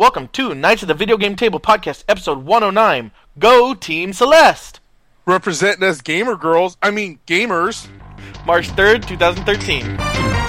Welcome to Knights of the Video Game Table Podcast, episode 109. Go Team Celeste! Representing us gamer girls, I mean gamers. March 3rd, 2013.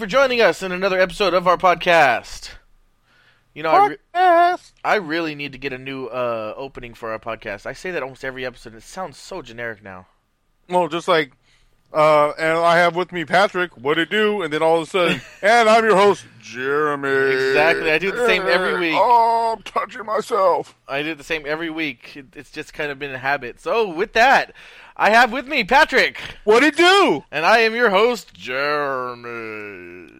For joining us in another episode of our podcast. You know, I, re- I really need to get a new uh, opening for our podcast. I say that almost every episode. It sounds so generic now. Well, just like, uh, and I have with me Patrick. What it do? And then all of a sudden, and I'm your host, Jeremy. Exactly, I do the same every week. Oh, I'm touching myself. I do the same every week. It, it's just kind of been a habit. So, with that, I have with me Patrick, What it do? and I am your host, Jeremy.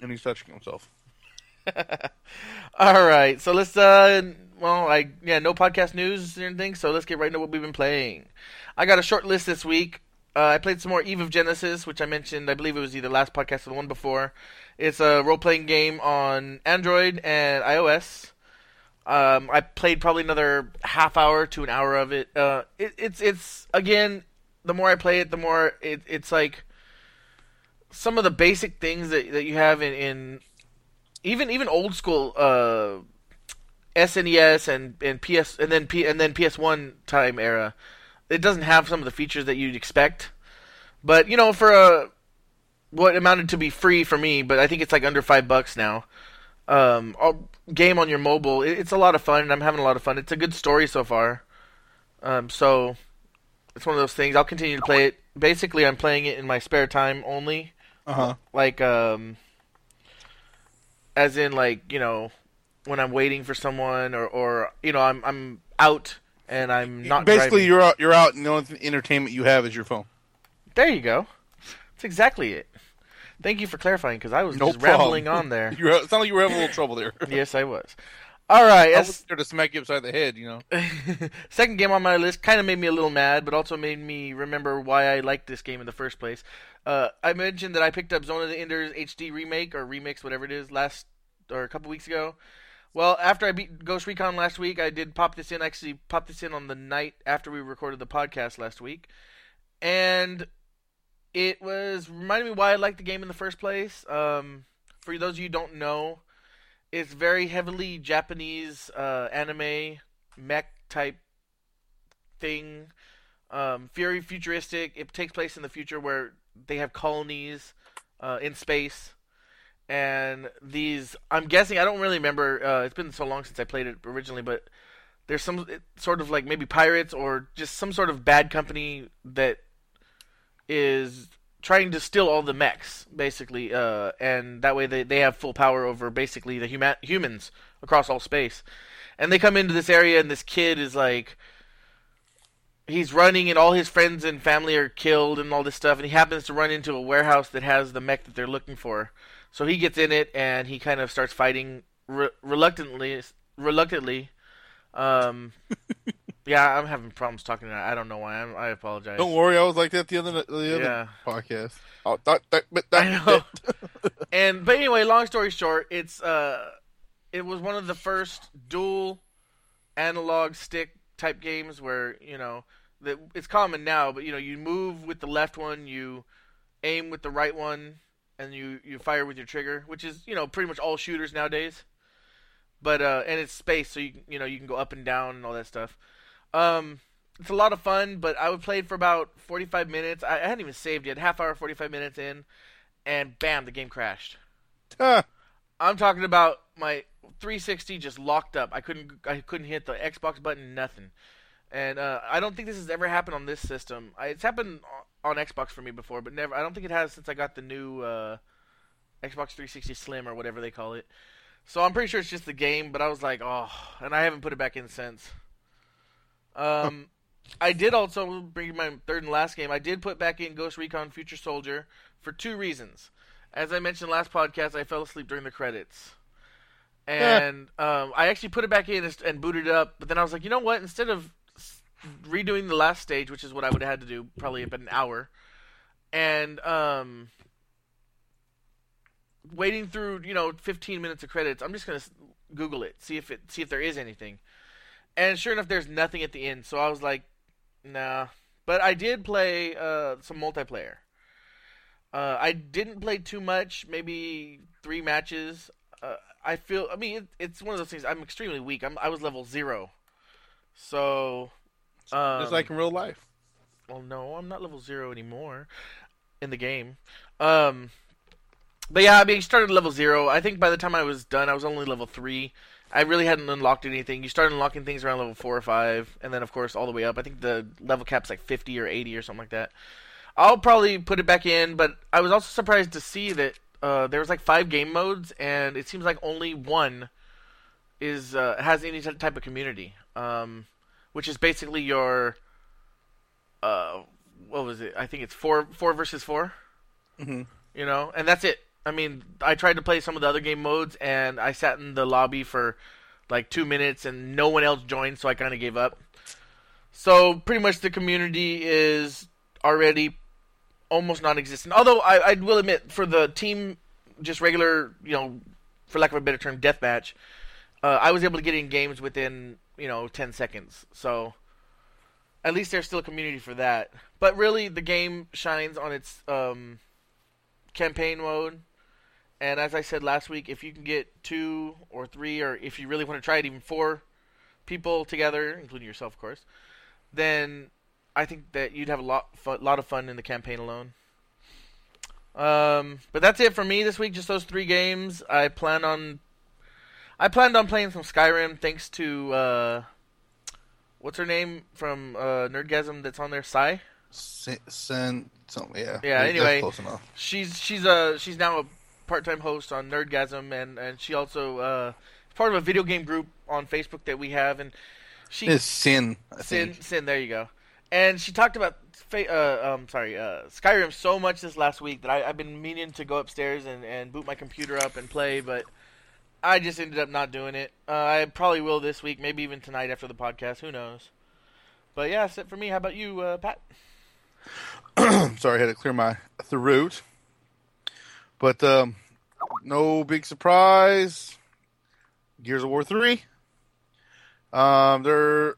And he's touching himself. All right, so let's. uh Well, I yeah, no podcast news or anything. So let's get right into what we've been playing. I got a short list this week. Uh, I played some more Eve of Genesis, which I mentioned. I believe it was either last podcast or the one before. It's a role playing game on Android and iOS. Um, I played probably another half hour to an hour of it. Uh, it it's it's again, the more I play it, the more it, it's like some of the basic things that that you have in, in even even old school uh, SNES and and PS and then P and then PS1 time era. It doesn't have some of the features that you'd expect, but you know, for a what amounted to be free for me, but I think it's like under five bucks now. Um, a game on your mobile, it, it's a lot of fun, and I'm having a lot of fun. It's a good story so far. Um, so it's one of those things. I'll continue to play it. Basically, I'm playing it in my spare time only Uh huh. like um as in like you know when i'm waiting for someone or or you know i'm i'm out and i'm not Basically, driving. you're out. You're out, and the only entertainment you have is your phone. there you go that's exactly it thank you for clarifying because i was No just problem. rambling on there You're. It sounded like you were having a little trouble there. yes i was all right I as- was there to smack you upside the head. You know. Second game on my list kind of made me a little mad, but also made me remember why I liked this game in the first place. Uh, I mentioned that I picked up Zone of the Enders HD remake or remix, whatever it is, last or a couple weeks ago. Well, after I beat Ghost Recon last week, I did pop this in. Actually, pop this in on the night after we recorded the podcast last week, and it was reminding me why I liked the game in the first place. Um, for those of you don't know, it's very heavily Japanese uh, anime mech type thing. Um, very futuristic. It takes place in the future where they have colonies uh, in space, and these. I'm guessing. I don't really remember. Uh, it's been so long since I played it originally, but there's some sort of like maybe pirates or just some sort of bad company that is trying to steal all the mechs, basically, uh, and that way they, they have full power over basically the huma- humans across all space. And they come into this area, and this kid is like, he's running, and all his friends and family are killed, and all this stuff. And he happens to run into a warehouse that has the mech that they're looking for. So he gets in it, and he kind of starts fighting re- reluctantly. Reluctantly, um, yeah, I'm having problems talking. To I don't know why. I'm, I apologize. Don't worry, I was like that the other the other Yeah. podcast. Oh, that, that, that, I know. and but anyway, long story short, it's uh, it was one of the first dual analog stick type games where you know that it's common now, but you know you move with the left one, you aim with the right one, and you you fire with your trigger, which is you know pretty much all shooters nowadays. But uh, and it's space, so you you know you can go up and down and all that stuff. Um, it's a lot of fun, but I would play it for about 45 minutes. I, I hadn't even saved yet. Half hour, 45 minutes in, and bam, the game crashed. I'm talking about my 360 just locked up. I couldn't I couldn't hit the Xbox button, nothing. And uh, I don't think this has ever happened on this system. I, it's happened on Xbox for me before, but never. I don't think it has since I got the new uh, Xbox 360 Slim or whatever they call it. So I'm pretty sure it's just the game, but I was like, oh, and I haven't put it back in since. Um, I did also bring my third and last game. I did put back in Ghost Recon Future Soldier for two reasons. As I mentioned last podcast, I fell asleep during the credits, and um, I actually put it back in and, and booted it up. But then I was like, you know what? Instead of redoing the last stage, which is what I would have had to do, probably about an hour, and um, waiting through you know 15 minutes of credits. I'm just gonna Google it, see if it see if there is anything, and sure enough, there's nothing at the end. So I was like, nah. But I did play uh, some multiplayer. Uh, I didn't play too much, maybe three matches. Uh, I feel, I mean, it, it's one of those things. I'm extremely weak. I'm, I was level zero, so um, Just like in real life. well, no, I'm not level zero anymore in the game. Um, but yeah, I mean, started at level zero. I think by the time I was done, I was only level three. I really hadn't unlocked anything. You start unlocking things around level four or five, and then of course all the way up. I think the level cap's like 50 or 80 or something like that. I'll probably put it back in, but I was also surprised to see that uh, there was like five game modes, and it seems like only one is uh, has any type of community, um, which is basically your uh, what was it? I think it's four four versus 4 Mhm. You know, and that's it. I mean, I tried to play some of the other game modes, and I sat in the lobby for like two minutes, and no one else joined, so I kind of gave up. So pretty much the community is already almost non-existent. Although I, I will admit, for the team, just regular, you know, for lack of a better term, deathmatch, uh, I was able to get in games within you know ten seconds. So at least there's still a community for that. But really, the game shines on its um, campaign mode. And as I said last week, if you can get two or three, or if you really want to try it, even four people together, including yourself, of course, then I think that you'd have a lot, lot of fun in the campaign alone. Um, but that's it for me this week. Just those three games. I plan on, I planned on playing some Skyrim, thanks to uh, what's her name from uh, Nerdgasm that's on there, Sai. Something. Yeah. Yeah, anyway. close enough. she's she's a she's now a part-time host on Nerdgasm, and and she also uh, is part of a video game group on Facebook that we have, and she is sin. I Sin think. Sin, there you go. And she talked about fa- uh, um sorry uh, Skyrim so much this last week that I, I've been meaning to go upstairs and, and boot my computer up and play, but I just ended up not doing it. Uh, I probably will this week, maybe even tonight after the podcast. Who knows? But yeah, that's it for me. How about you, uh, Pat? Sorry, I had to clear my throat. But um, no big surprise. Gears of War three. Um, there.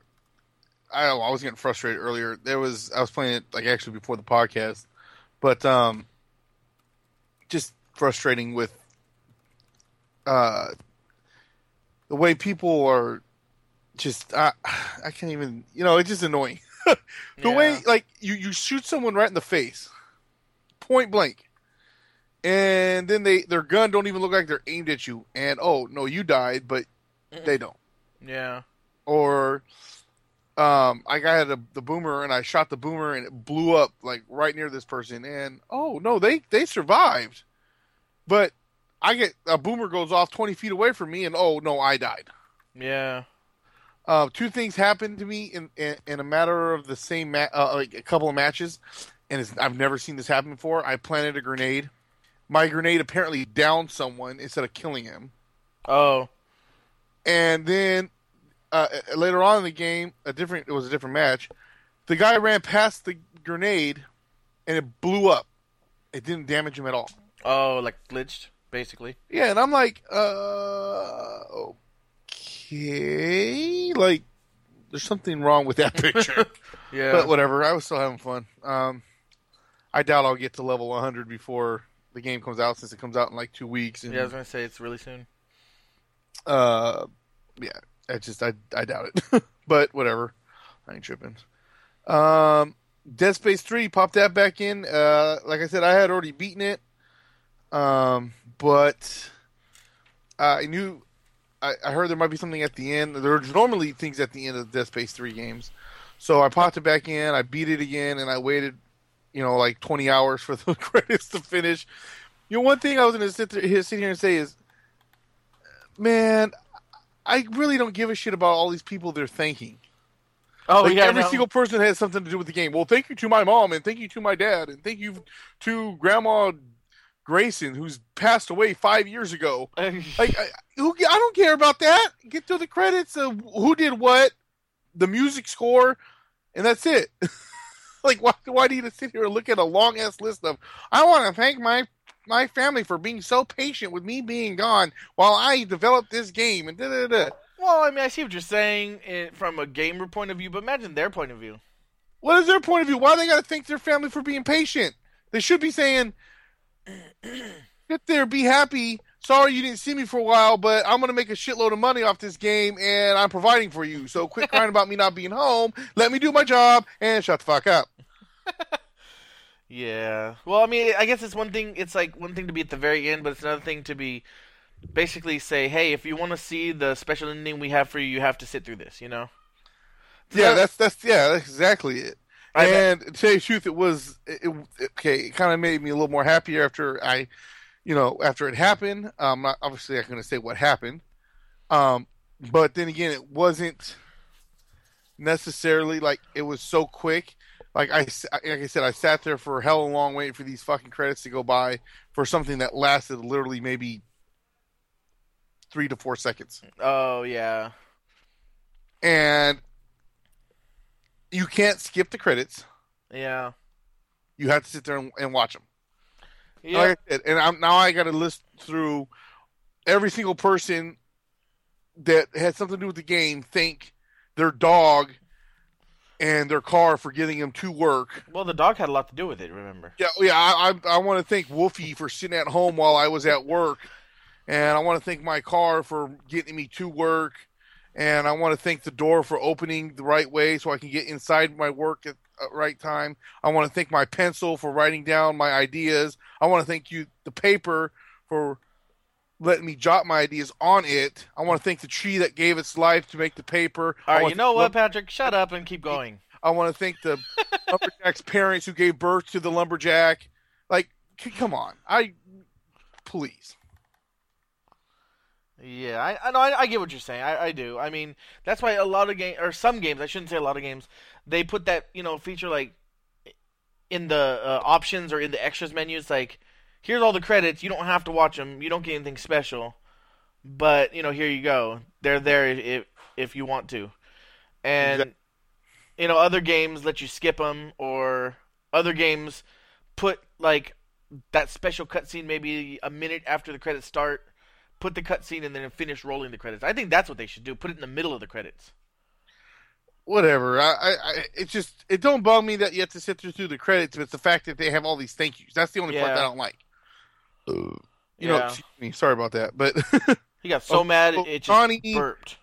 I know, I was getting frustrated earlier. There was I was playing it like actually before the podcast, but um, just frustrating with uh the way people are just I I can't even you know it's just annoying. the way like you you shoot someone right in the face, point blank, and then they their gun don't even look like they're aimed at you, and oh no, you died, but they don't. Yeah. Or um, I had a, the boomer and I shot the boomer and it blew up like right near this person, and oh no, they they survived, but I get a boomer goes off twenty feet away from me, and oh no, I died. Yeah. Uh, two things happened to me in, in in a matter of the same ma- uh, like a couple of matches, and I've never seen this happen before. I planted a grenade. My grenade apparently downed someone instead of killing him, Oh. and then uh, later on in the game, a different it was a different match. The guy ran past the grenade, and it blew up. It didn't damage him at all. Oh, like glitched, basically. Yeah, and I'm like, uh, okay, like there's something wrong with that picture. Yeah. But whatever, I was still having fun. Um, I doubt I'll get to level 100 before the game comes out, since it comes out in like two weeks. And, yeah, I was gonna say it's really soon. uh, yeah, I just I I doubt it. but whatever, I ain't tripping. Um, Dead Space 3 popped that back in. Uh, like I said, I had already beaten it. Um, but I knew I, I heard there might be something at the end. There's normally things at the end of Dead Space 3 games. So I popped it back in, I beat it again, and I waited, you know, like 20 hours for the credits to finish. You know, one thing I was going to sit, there, sit here and say is, man, I really don't give a shit about all these people they're thanking. Oh like yeah, every no. single person has something to do with the game. Well, thank you to my mom, and thank you to my dad, and thank you to Grandma Grayson, who's passed away five years ago. Like, I, who, I don't care about that. Get to the credits of who did what, the music score, and that's it. like, why do I need to sit here and look at a long ass list of? I want to thank my my family for being so patient with me being gone while I developed this game and da da da. Well, I mean, I see what you're saying from a gamer point of view, but imagine their point of view. What is their point of view? Why they got to thank their family for being patient? They should be saying, "Sit there, be happy. Sorry you didn't see me for a while, but I'm gonna make a shitload of money off this game, and I'm providing for you. So quit crying about me not being home. Let me do my job and shut the fuck up." Yeah. Well, I mean, I guess it's one thing. It's like one thing to be at the very end, but it's another thing to be basically say, "Hey, if you want to see the special ending we have for you, you have to sit through this." You know. Yeah, Yeah. that's that's yeah, that's exactly it. I bet. and to tell you the truth, it was it, it- okay. It kind of made me a little more happier after I, you know, after it happened. Um, obviously, I'm going to say what happened. Um, but then again, it wasn't necessarily like it was so quick. Like I, like I said, I sat there for a hell of a long waiting for these fucking credits to go by for something that lasted literally maybe three to four seconds. Oh yeah. And you can't skip the credits. Yeah. You have to sit there and, and watch them. Yeah. Like I said, and I'm, now I got to list through every single person that had something to do with the game. Think their dog and their car for getting them to work. Well, the dog had a lot to do with it. Remember? Yeah, oh, yeah. I I, I want to thank Wolfie for sitting at home while I was at work, and I want to thank my car for getting me to work, and I want to thank the door for opening the right way so I can get inside my work at Uh, right time. I want to thank my pencil for writing down my ideas. I want to thank you, the paper, for letting me jot my ideas on it. I want to thank the tree that gave its life to make the paper. All right. You know what, Patrick? Shut up and keep going. I want to thank the lumberjack's parents who gave birth to the lumberjack. Like, c- come on, I please. Yeah, I I know I, I get what you're saying. I, I do. I mean, that's why a lot of games, or some games, I shouldn't say a lot of games, they put that you know feature like in the uh, options or in the extras menu. It's like here's all the credits. You don't have to watch them. You don't get anything special, but you know here you go. They're there if if you want to, and Exact- you know other games let you skip them or other games put like that special cutscene maybe a minute after the credits start put the cutscene and then finish rolling the credits. I think that's what they should do. Put it in the middle of the credits. Whatever. I, I, I it just it don't bug me that you have to sit through, the credits, but it's the fact that they have all these thank yous. That's the only part that I don't like. You know, Yeah. excuse me, sorry about that, but He got so Oh, mad it just Johnny- burped.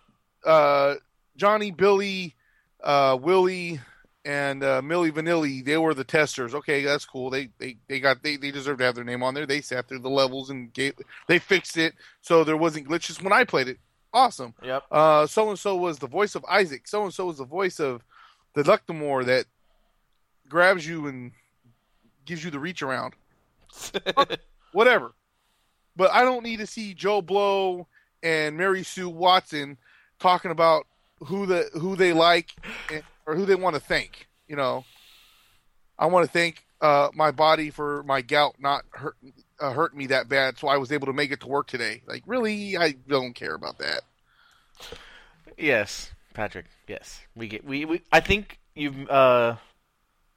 uh, Johnny, Billy, uh, Willie, and uh, Millie Vanilli, they were the testers. Okay, that's cool. They they, they got they, they deserve to have their name on there. They sat through the levels and gave they fixed it so there wasn't glitches when I played it. Awesome. Yep. Uh, so and so was the voice of Isaac. So and so was the voice of the Luctamore that grabs you and gives you the reach around. Whatever. But I don't need to see Joe Blow and Mary Sue Watson talking about who the who they like and, or who they want to thank. You know, I want to thank uh, my body for my gout not hurt uh, hurting me that bad, so I was able to make it to work today. Like, really, I don't care about that. yes, Patrick. Yes, we get we, we I think you've uh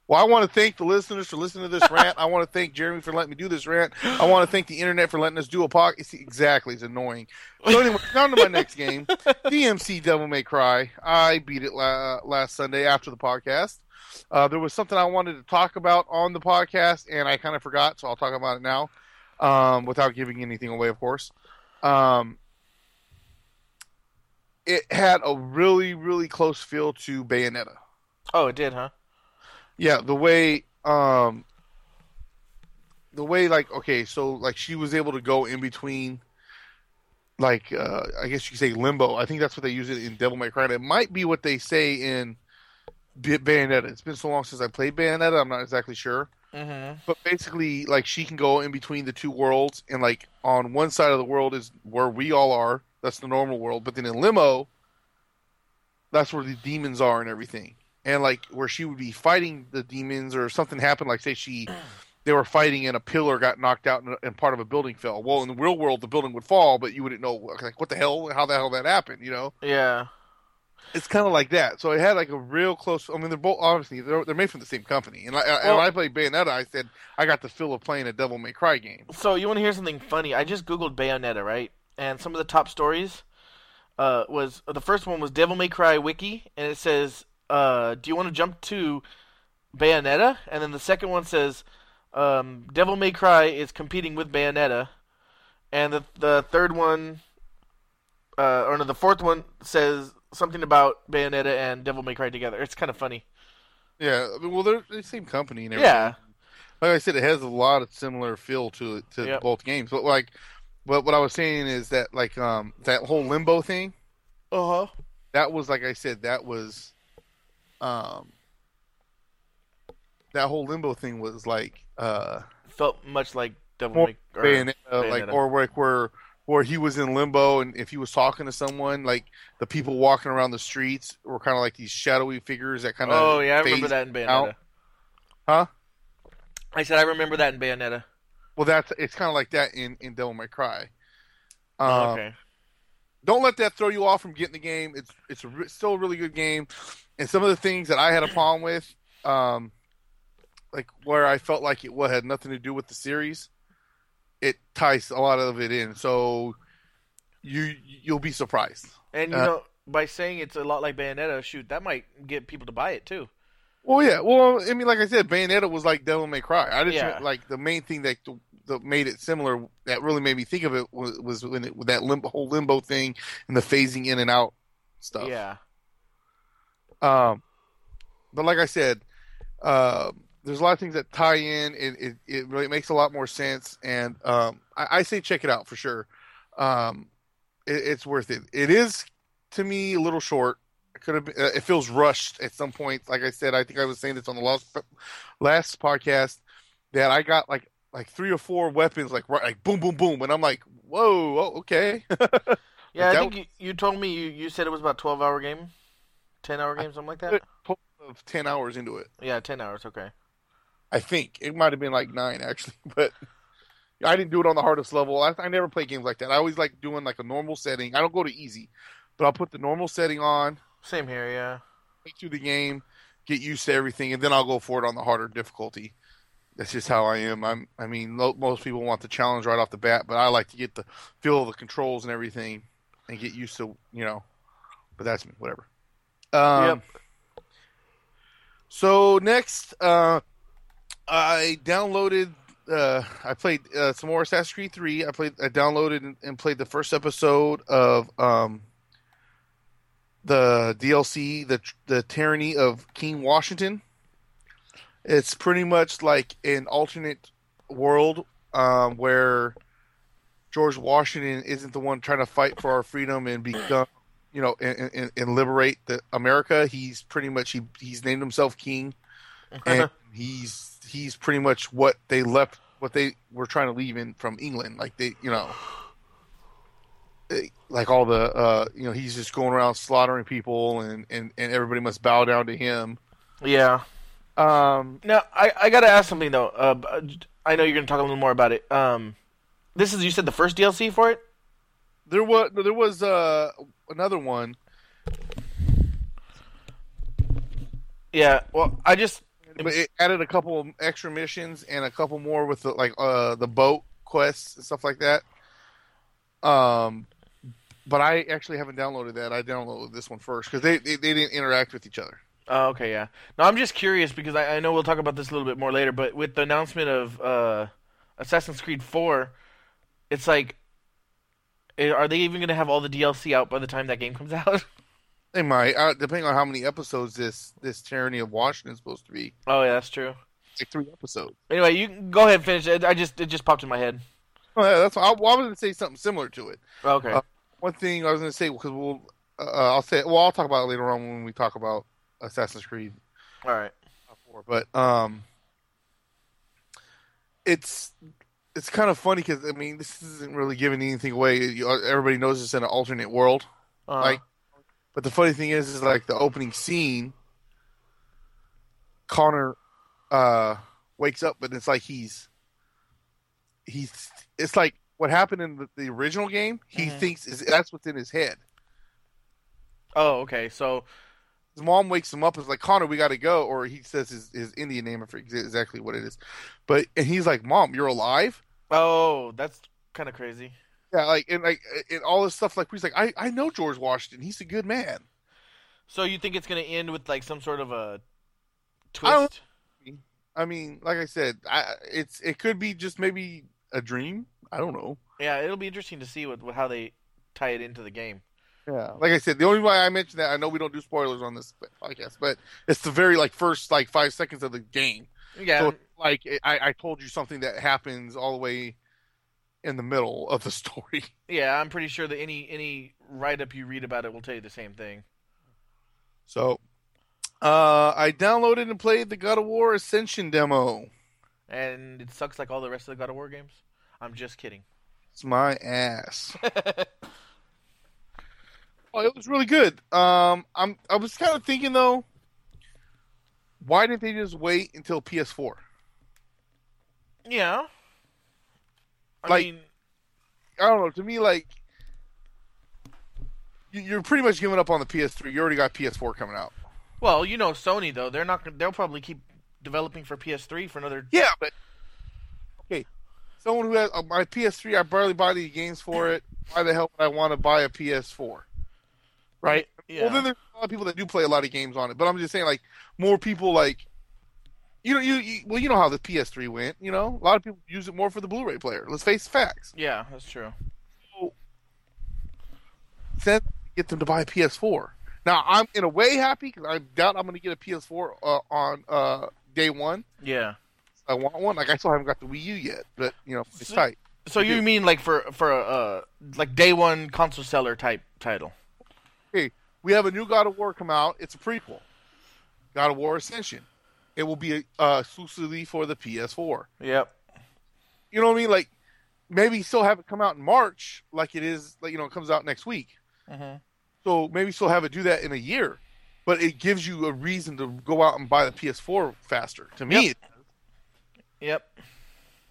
Well, I want to thank the listeners for listening to this rant. I want to thank Jeremy for letting me do this rant. I want to thank the internet for letting us do a podcast. Exactly, it's annoying. So anyway, down to my next game, DMC Devil May Cry. I beat it la- last Sunday after the podcast. Uh, there was something I wanted to talk about on the podcast, and I kind of forgot, so I'll talk about it now, um, without giving anything away, of course. Um, it had a really, really close feel to Bayonetta. oh it did, huh? Yeah, the way um the way like okay, so like she was able to go in between like uh I guess you could say limbo. I think that's what they use it in Devil May Cry. It might be what they say in Bayonetta. It's been so long since I played Bayonetta, I'm not exactly sure. Mm-hmm. But basically like she can go in between the two worlds and like on one side of the world is where we all are. That's the normal world, but then in Limbo that's where the demons are and everything and like where she would be fighting the demons or something happened like say she they were fighting and a pillar got knocked out and, and part of a building fell well in the real world the building would fall but you wouldn't know like what the hell how the hell that happened you know Yeah. it's kind of like that. So it had like a real close. I mean, they're both obviously they're, they're made from the same company. And, like, and when I played Bayonetta, I said I got the feel of playing a Devil May Cry game. So you want to hear something funny? I just googled Bayonetta, right? And some of the top stories uh, was the first one was Devil May Cry wiki, and it says, uh, "Do you want to jump to Bayonetta?" And then the second one says, um, "Devil May Cry is competing with Bayonetta," and the the third one, uh, or no, the fourth one says something about Bayonetta and Devil May Cry together. It's kind of funny. Yeah, I mean, well, they're the same company and everything. Yeah, like I said, it has a lot of similar feel to it to Yep. both games. But like, but what I was saying is that like um that whole limbo thing, uh huh. that was like I said, that was um that whole limbo thing was like uh Felt much like Devil More May or Bayonetta, like or like where where he was in limbo and if he was talking to someone, like the people walking around the streets were kind of like these shadowy figures that kind of Oh yeah, I remember that in Bayonetta. out. Huh? I said I remember that in Bayonetta. Well, that's it's kind of like that in in Devil May Cry. Um, Oh, okay. don't let that throw you off from getting the game. It's it's a, re- still a really good game, and some of the things that I had a problem with, um, like where I felt like it had nothing to do with the series, it ties a lot of it in. So you you'll be surprised. And you uh, know, by saying it's a lot like Bayonetta, shoot, that might get people to buy it too. Well, yeah. Well, I mean, like I said, Bayonetta was like Devil May Cry. I just Yeah. like the main thing that that made it similar that really made me think of it was, was when it with that limbo, whole limbo thing and the phasing in and out stuff. Yeah. Um, but like I said, uh, there's a lot of things that tie in. It it, it really makes a lot more sense, and um, I, I say check it out for sure. Um, it, it's worth it. It is to me a little short. It could have. Been, uh, it feels rushed at some point. Like I said, I think I was saying this on the last last podcast that I got like like three or four weapons like right like boom boom boom, and I'm like whoa oh, okay. Yeah, I that think you, you told me you, you said it was about twelve hour game, ten hour game, something like that. Of ten hours into it. Yeah, ten hours. Okay. I think it might have been like nine actually, but I didn't do it on the hardest level. I, I never play games like that. I always like doing like a normal setting. I don't go to easy, but I'll put the normal setting on, Same here. Yeah. play through the game, get used to everything, and then I'll go for it on the harder difficulty. That's just how I am. I'm. I mean, lo- most people want the challenge right off the bat, but I like to get the feel of the controls and everything, and get used to you know. But that's me. Whatever. Um, Yep. So next, uh, I downloaded. Uh, I played uh, some more Assassin's Creed Three. I played. I downloaded and, and played the first episode of um, the DLC, the the Tyranny of King Washington. It's pretty much like an alternate world um, where George Washington isn't the one trying to fight for our freedom and become, you know, and, and, and liberate the America. He's pretty much he he's named himself king, and he's he's pretty much what they left, what they were trying to leave in from England. Like they, you know, like all the, uh, you know, he's just going around slaughtering people, and and and everybody must bow down to him. Yeah. Um, Now I I gotta ask something though. Uh, I know you're gonna talk a little more about it. Um, this is you said the first DLC for it. There was there was uh another one. Yeah. Well, I just But it added a couple of extra missions and a couple more with the like uh the boat quests and stuff like that. Um, but I actually haven't downloaded that. I downloaded this one first because they, they they didn't interact with each other. Oh, okay, yeah. No, I'm just curious because I, I know we'll talk about this a little bit more later, but with the announcement of uh, Assassin's Creed 4, it's like, are they even going to have all the DLC out by the time that game comes out? They might, uh, depending on how many episodes this this Tyranny of Washington is supposed to be. oh, yeah, that's true. Like three episodes. Anyway, you can go ahead and finish it. I just it just popped in my head. Oh, yeah, that's. I, well, I was going to say something similar to it. Okay. Uh, One thing I was going to say because we'll, uh, I'll say, well, I'll talk about it later on when we talk about Assassin's Creed all right. but um, it's it's kind of funny because I mean this isn't really giving anything away. You, everybody knows it's in an alternate world, Uh, like. But the funny thing is, is like the opening scene, Connor uh, wakes up, but it's like he's he's it's like what happened in the, the original game. He Mhm. thinks is that's what's in his head. Oh, okay. So His mom wakes him up and is like, Connor, we got to go. Or he says his, his Indian name, I forget exactly what it is. But and he's like, Mom, you're alive? Oh, that's kind of crazy. Yeah, like and like and all this stuff. Like he's like, I I know George Washington. He's a good man. So you think it's gonna end with like some sort of a twist? I mean, like I said, I, it's it could be just maybe a dream. I don't know. Yeah, it'll be interesting to see what, what how they tie it into the game. Yeah, like I said, the only why I mentioned that I know we don't do spoilers on this podcast, but it's the very like first like five seconds of the game. Yeah, So like I, I told you something that happens all the way in the middle of the story. yeah. I'm pretty sure that any any write up you read about it will tell you the same thing. So uh, I downloaded and played the God of War Ascension demo. And it sucks like all the rest of the God of War games. I'm just kidding. It's my ass. Oh, it was really good. Um, I'm I was kind of thinking though, why didn't they just wait until PS4? yeah. I Like- mean, I don't know. To me, like you- you're pretty much giving up on the PS3. You already got PS4 coming out. well, you know, Sony though they're not. They'll probably keep developing for PS3 for another. Yeah, but okay, someone who has uh, my PS3, I barely buy the games for it. Why the hell would I want to buy a PS4? Right. Yeah. Well, then there's a lot of people that do play a lot of games on it, but I'm just saying, like, more people like, you know, you, you well, you know how the PS3 went. You know, a lot of people use it more for the Blu-ray player. Let's face facts. yeah, that's true. Then get them to buy a PS4. Now, I'm in a way happy because I doubt I'm going to get a PS4 uh, on uh, day one. Yeah. I want one. Like, I still haven't got the Wii U yet, but you know, it's So- tight. So you mean like for for a uh, like day one console seller type title? hey, we have a new God of War come out. It's a prequel, God of War Ascension. It will be uh, exclusively for the PS4. Yep. You know what I mean? Like maybe still have it come out in March, like it is. Like you know, it comes out next week. Mhm. So maybe still have it do that in a year, but it gives you a reason to go out and buy the PS4 faster. To me, Yep. Yep.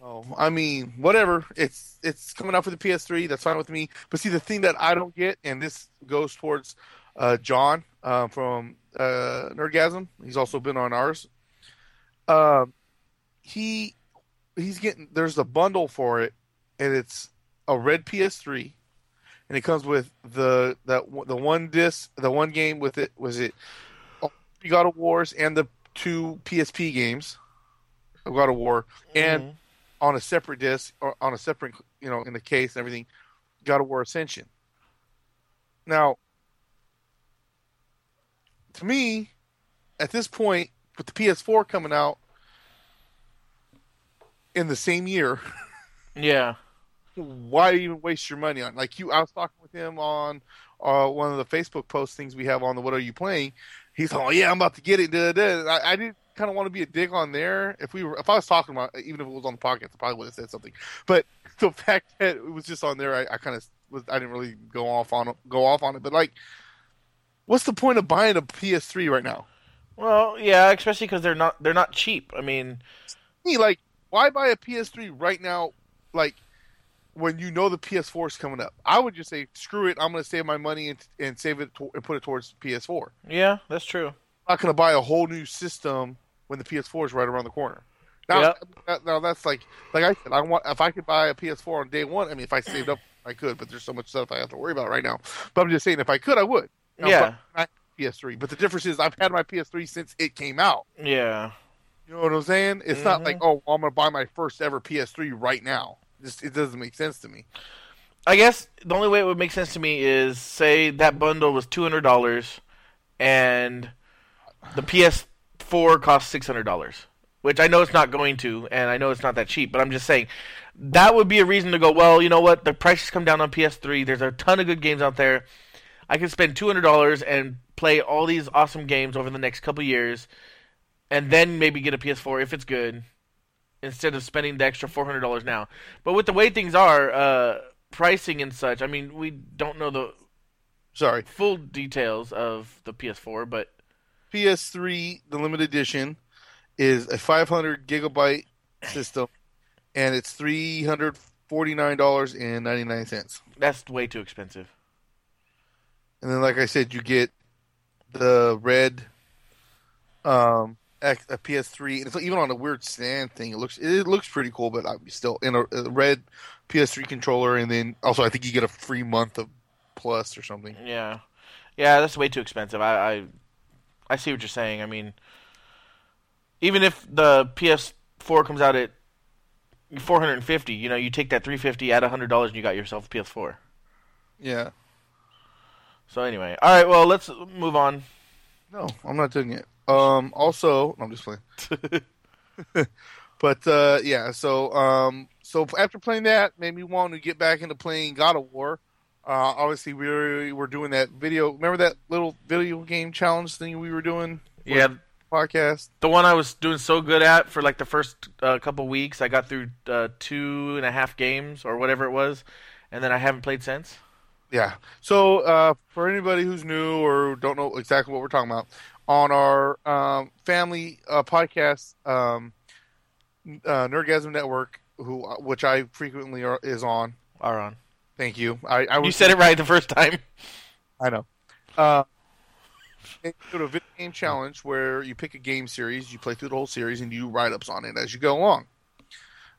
Oh, I mean, whatever. It's it's coming out for the PS3. That's fine with me. But see, the thing that I don't get, and this goes towards uh, John uh, from uh, Nerdgasm. He's also been on ours. Um, he he's getting there's a bundle for it, and it's a red PS3, and it comes with the that the one disc, the one game with it was it God of Wars and the two PSP games of God of War and Mhm. on a separate disc or on a separate, you know, in the case and everything, God of War Ascension. Now, to me, at this point, with the PS4 coming out in the same year, yeah. why even waste your money on? Like you, I was talking with him on uh, one of the Facebook post things we have on the "What Are You Playing." He's like, "Oh yeah, I'm about to get it." I, I didn't kind of want to be a dick on there. If we were, if I was talking about, even if it was on the podcast, I probably would have said something. But the fact that it was just on there, I, I kind of was, I didn't really go off on go off on it. But like, what's the point of buying a PS3 right now? Well, yeah, especially because they're not they're not cheap. I mean, Me, like, why buy a PS3 right now? Like, when you know the PS4 is coming up, I would just say, screw it. I'm going to save my money and, and save it to, and put it towards PS4. yeah, that's true. I'm not going to buy a whole new system when the PS4 is right around the corner. Now, Yep. that- now that's like, like I said, I want if I could buy a PS4 on day one. I mean, if I saved up, I could, but there's so much stuff I have to worry about right now. But I'm just saying, if I could, I would. Now, Yeah. but PS3. But the difference is, I've had my PS3 since it came out. Yeah. You know what I'm saying? It's not Mhm. like, oh, I'm going to buy my first ever PS3 right now. Just it doesn't make sense to me. I guess the only way it would make sense to me is say that bundle was two hundred dollars, and the PS4 costs six hundred dollars. Which I know it's not going to, and I know it's not that cheap. But I'm just saying that would be a reason to go. Well, you know what? The prices come down on PS3. There's a ton of good games out there. I can spend two hundred dollars and play all these awesome games over the next couple years, and then maybe get a PS4 if it's good, instead of spending the extra four hundred dollars now. But with the way things are, uh, pricing and such, I mean, we don't know the Sorry. full details of the PS4, but PS3, the limited edition, is a 500 gigabyte system, and it's three hundred forty nine dollars and ninety nine cents. that's way too expensive. And then like I said, you get the red um X, a PS3, and it's even on a weird stand thing. It looks it looks pretty cool, but I'm still in a, a red PS3 controller, and then also I think you get a free month of Plus or something. Yeah, yeah, that's way too expensive. I, I, I see what you're saying. I mean, even if the PS4 comes out at 450, you know, you take that 350, add hundred dollars, and you got yourself a PS4. Yeah. So anyway, all right. Well, let's move on. No, I'm not doing it. Um. Also, no, I'm just playing. but uh, yeah. So um. So after playing that, made me want to get back into playing God of War. Uh, obviously, we were, we were doing that video. Remember that little video game challenge thing we were doing? Yeah, podcast. The one I was doing so good at for like the first uh, couple weeks, I got through uh, two and a half games or whatever it was, and then I haven't played since. Yeah. So uh, for anybody who's new or don't know exactly what we're talking about, on our um, family uh, podcast, um, uh, Nerdgasm Network, who which I frequently are, is on. Are on. Thank you. I, I was, You said it right the first time. I know. Uh, it's a video game challenge where you pick a game series, you play through the whole series, and you do write ups on it as you go along.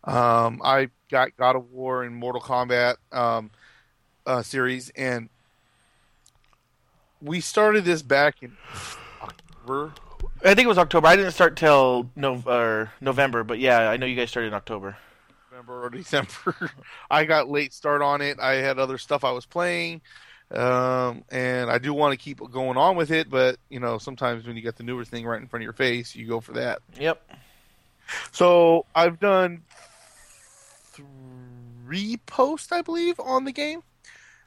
Um, I got God of War and Mortal Kombat um, uh, series, and we started this back in October. I think it was October. I didn't start till no, November, but yeah, I know you guys started in October. November or December. I got late start on it. I had other stuff I was playing, um, and I do want to keep going on with it. But you know, sometimes when you get the newer thing right in front of your face, you go for that. Yep. So I've done three posts, I believe, on the game.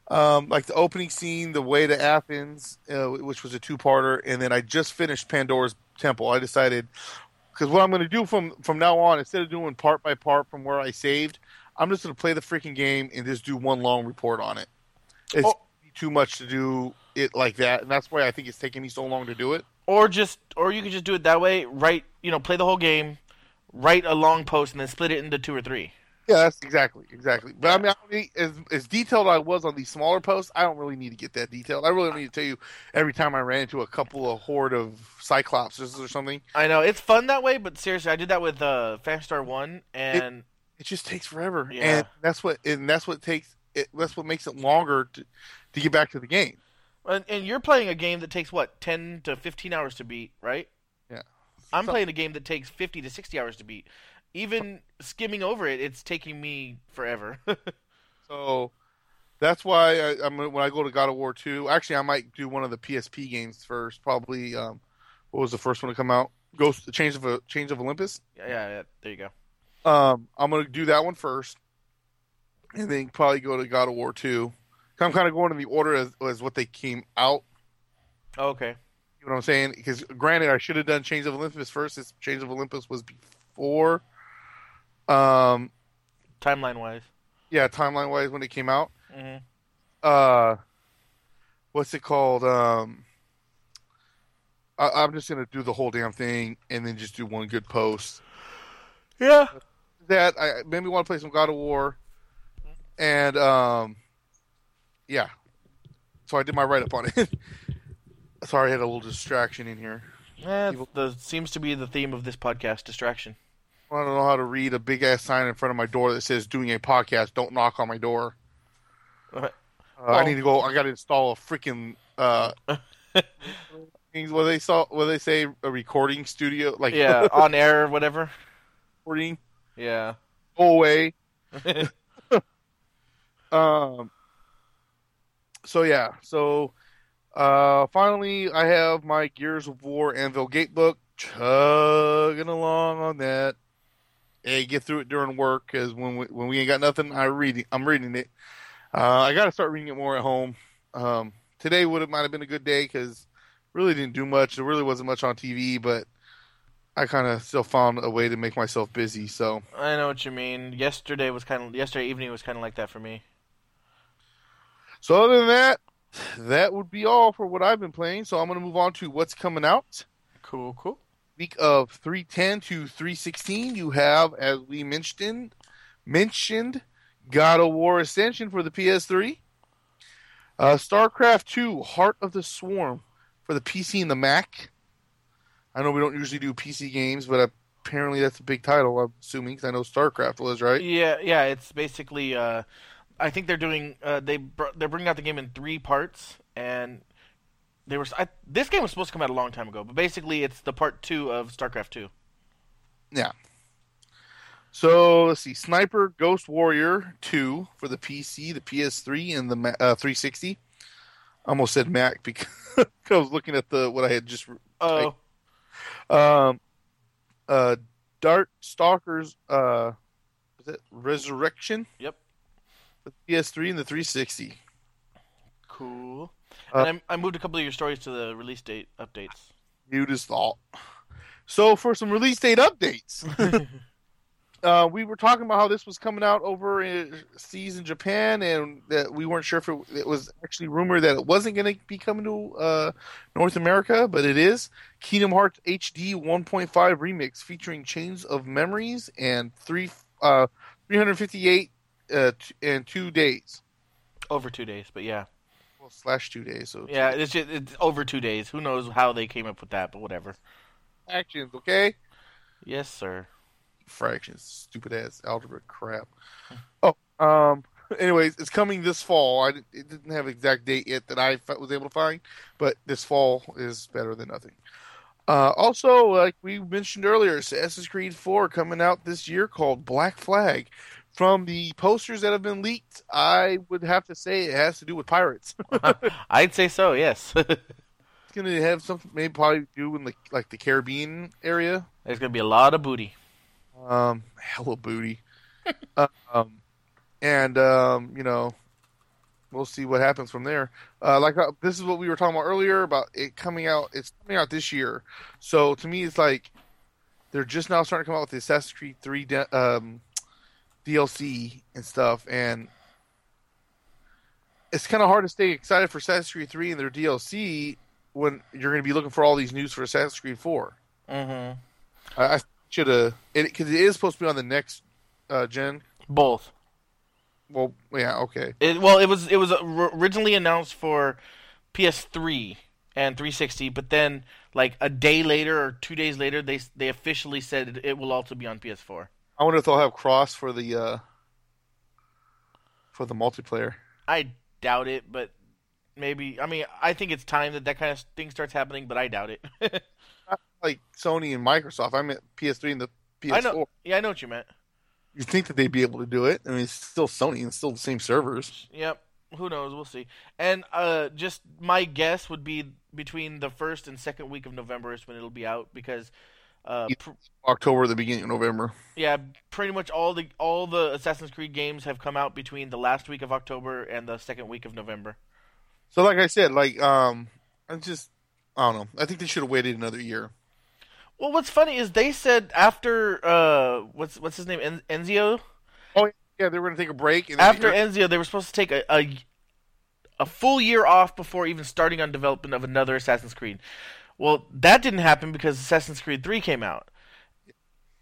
Um, like the opening scene, the way to Athens, uh, which was a two-parter, and then I just finished Pandora's Temple. I decided because what I'm going to do from from now on, instead of doing part by part from where I saved, I'm just going to play the freaking game and just do one long report on it. It's Oh. too much to do it like that, and that's why I think it's taking me so long to do it. Or just, or you could just do it that way. Write, you know, play the whole game, write a long post, and then split it into two or three. Yeah, that's exactly, exactly. But I mean, I as as detailed I was on these smaller posts, I don't really need to get that detailed. I really don't need to tell you every time I ran into a couple of horde of cyclopses or something. I know it's fun that way, but seriously, I did that with uh, Phantasy Star One, and It just takes forever, Yeah. and that's what and that's what takes it. That's what makes it longer to to get back to the game. and and you're playing a game that takes what ten to fifteen hours to beat, right? Yeah. I'm So- playing a game that takes fifty to sixty hours to beat. Even skimming over it, it's taking me forever. So that's why I, I'm when I go to God of War two. Actually, I might do one of the PSP games first. Probably um, what was the first one to come out? Ghost, the Change of a Chains of Olympus. yeah, yeah, yeah, there you go. Um, I'm gonna do that one first, and then probably go to God of War two. I'm kind of going in the order as, as what they came out. Oh, okay. You know what I'm saying? Because granted, I should have done Chains of Olympus first. This Chains of Olympus was before, um, Timeline wise. yeah, timeline wise when it came out. hmm Uh, what's it called? Um, I, I'm just gonna do the whole damn thing and then just do one good post. Yeah. that I made me want to play some God of War, and um, yeah. So I did my write up on it. Sorry, I had a little distraction in here. People- the seems to be the theme of this podcast: distraction. I don't know how to read a big ass sign in front of my door that says "Doing a podcast." Don't knock on my door. Uh, Uh, I need to go. I got to install a freaking. Uh, things what they saw. What they say a recording studio like Yeah, on air or whatever. recording. Yeah. Go away. Um. So yeah. So, uh, finally, I have my Gears of War Anvil Gate book chugging along on that. Hey, get through it during work because when we, when we ain't got nothing, I read. it. I'm reading it. Uh, I got to start reading it more at home. Um, today would have might have been a good day because really didn't do much. There really wasn't much on TV, but I kind of still found a way to make myself busy. So. I know what you mean. Yesterday was kind of yesterday evening was kind of like that for me. So other than that, that would be all for what I've been playing. So I'm going to move on to what's coming out. Cool, cool. Week of 310 to 316, you have, as we mentioned, mentioned God of War Ascension for the PS3. Uh, StarCraft 2, Heart of the Swarm for the PC and the Mac. I know we don't usually do PC games, but apparently that's a big title. I'm assuming because I know StarCraft was right. Yeah, yeah. It's basically. Uh, I think they're doing. Uh, they br- they're bringing out the game in three parts, and they were. I, this game was supposed to come out a long time ago, but basically it's the part two of StarCraft two. Yeah. So let's see, Sniper Ghost Warrior two for the PC, the PS3, and the uh, 360. I almost said Mac because I was looking at the what I had just. Oh. Um. Uh, Dart Stalkers. Uh, was it Resurrection? Yep. The PS3 and the 360. Cool. Uh, and I, I moved a couple of your stories to the release date updates. Viewed as thought. So for some release date updates, uh, we were talking about how this was coming out over in, seas in Japan, and that we weren't sure if it, it was actually rumored that it wasn't going to be coming to uh, North America, but it is. Kingdom Hearts HD 1.5 remix featuring Chains of Memories and three uh, 358 uh, t- and two days. Over two days, but yeah, Well, slash two days. So yeah, it's just it's over two days. Who knows how they came up with that, but whatever. actions, okay? Yes, sir. fractions, stupid ass algebra crap. Oh, um. Anyways, it's coming this fall. I it didn't have an exact date yet that I was able to find, but this fall is better than nothing. Uh, also, like we mentioned earlier, Assassin's Creed 4 coming out this year called Black Flag. From the posters that have been leaked, I would have to say it has to do with pirates. I'd say so. Yes. it's going to have something maybe probably do in the like the Caribbean area. There's gonna be a lot of booty. Um, hella booty. um, and um, you know, we'll see what happens from there. Uh, like uh, this is what we were talking about earlier about it coming out. It's coming out this year, so to me, it's like they're just now starting to come out with the Assassin's Creed Three de- um, DLC and stuff, and it's kind of hard to stay excited for Assassin's Creed Three and their DLC when you're going to be looking for all these news for Assassin's Creed Four. Mm-hmm. I, I should have it because it is supposed to be on the next uh, gen. Both. Well, yeah, okay. It, well, it was it was originally announced for PS3 and 360, but then like a day later or two days later, they they officially said it, it will also be on PS4. I wonder if they'll have cross for the uh, for the multiplayer. I doubt it, but maybe. I mean, I think it's time that that kind of thing starts happening, but I doubt it. Like Sony and Microsoft, I meant PS3 and the PS4. I know. Yeah, I know what you meant. You think that they'd be able to do it? I mean, it's still Sony and still the same servers. Yep. Who knows? We'll see. And uh, just my guess would be between the first and second week of November is when it'll be out because, uh, pr- October, the beginning of November. yeah, pretty much all the all the Assassin's Creed games have come out between the last week of October and the second week of November. So, like I said, like um, I just I don't know. I think they should have waited another year. Well, what's funny is they said after uh, what's what's his name En- Enzio Oh Yeah, they were going to take a break. And after Enzio, they were supposed to take a, a a full year off before even starting on development of another Assassin's Creed. Well, that didn't happen because Assassin's Creed 3 came out.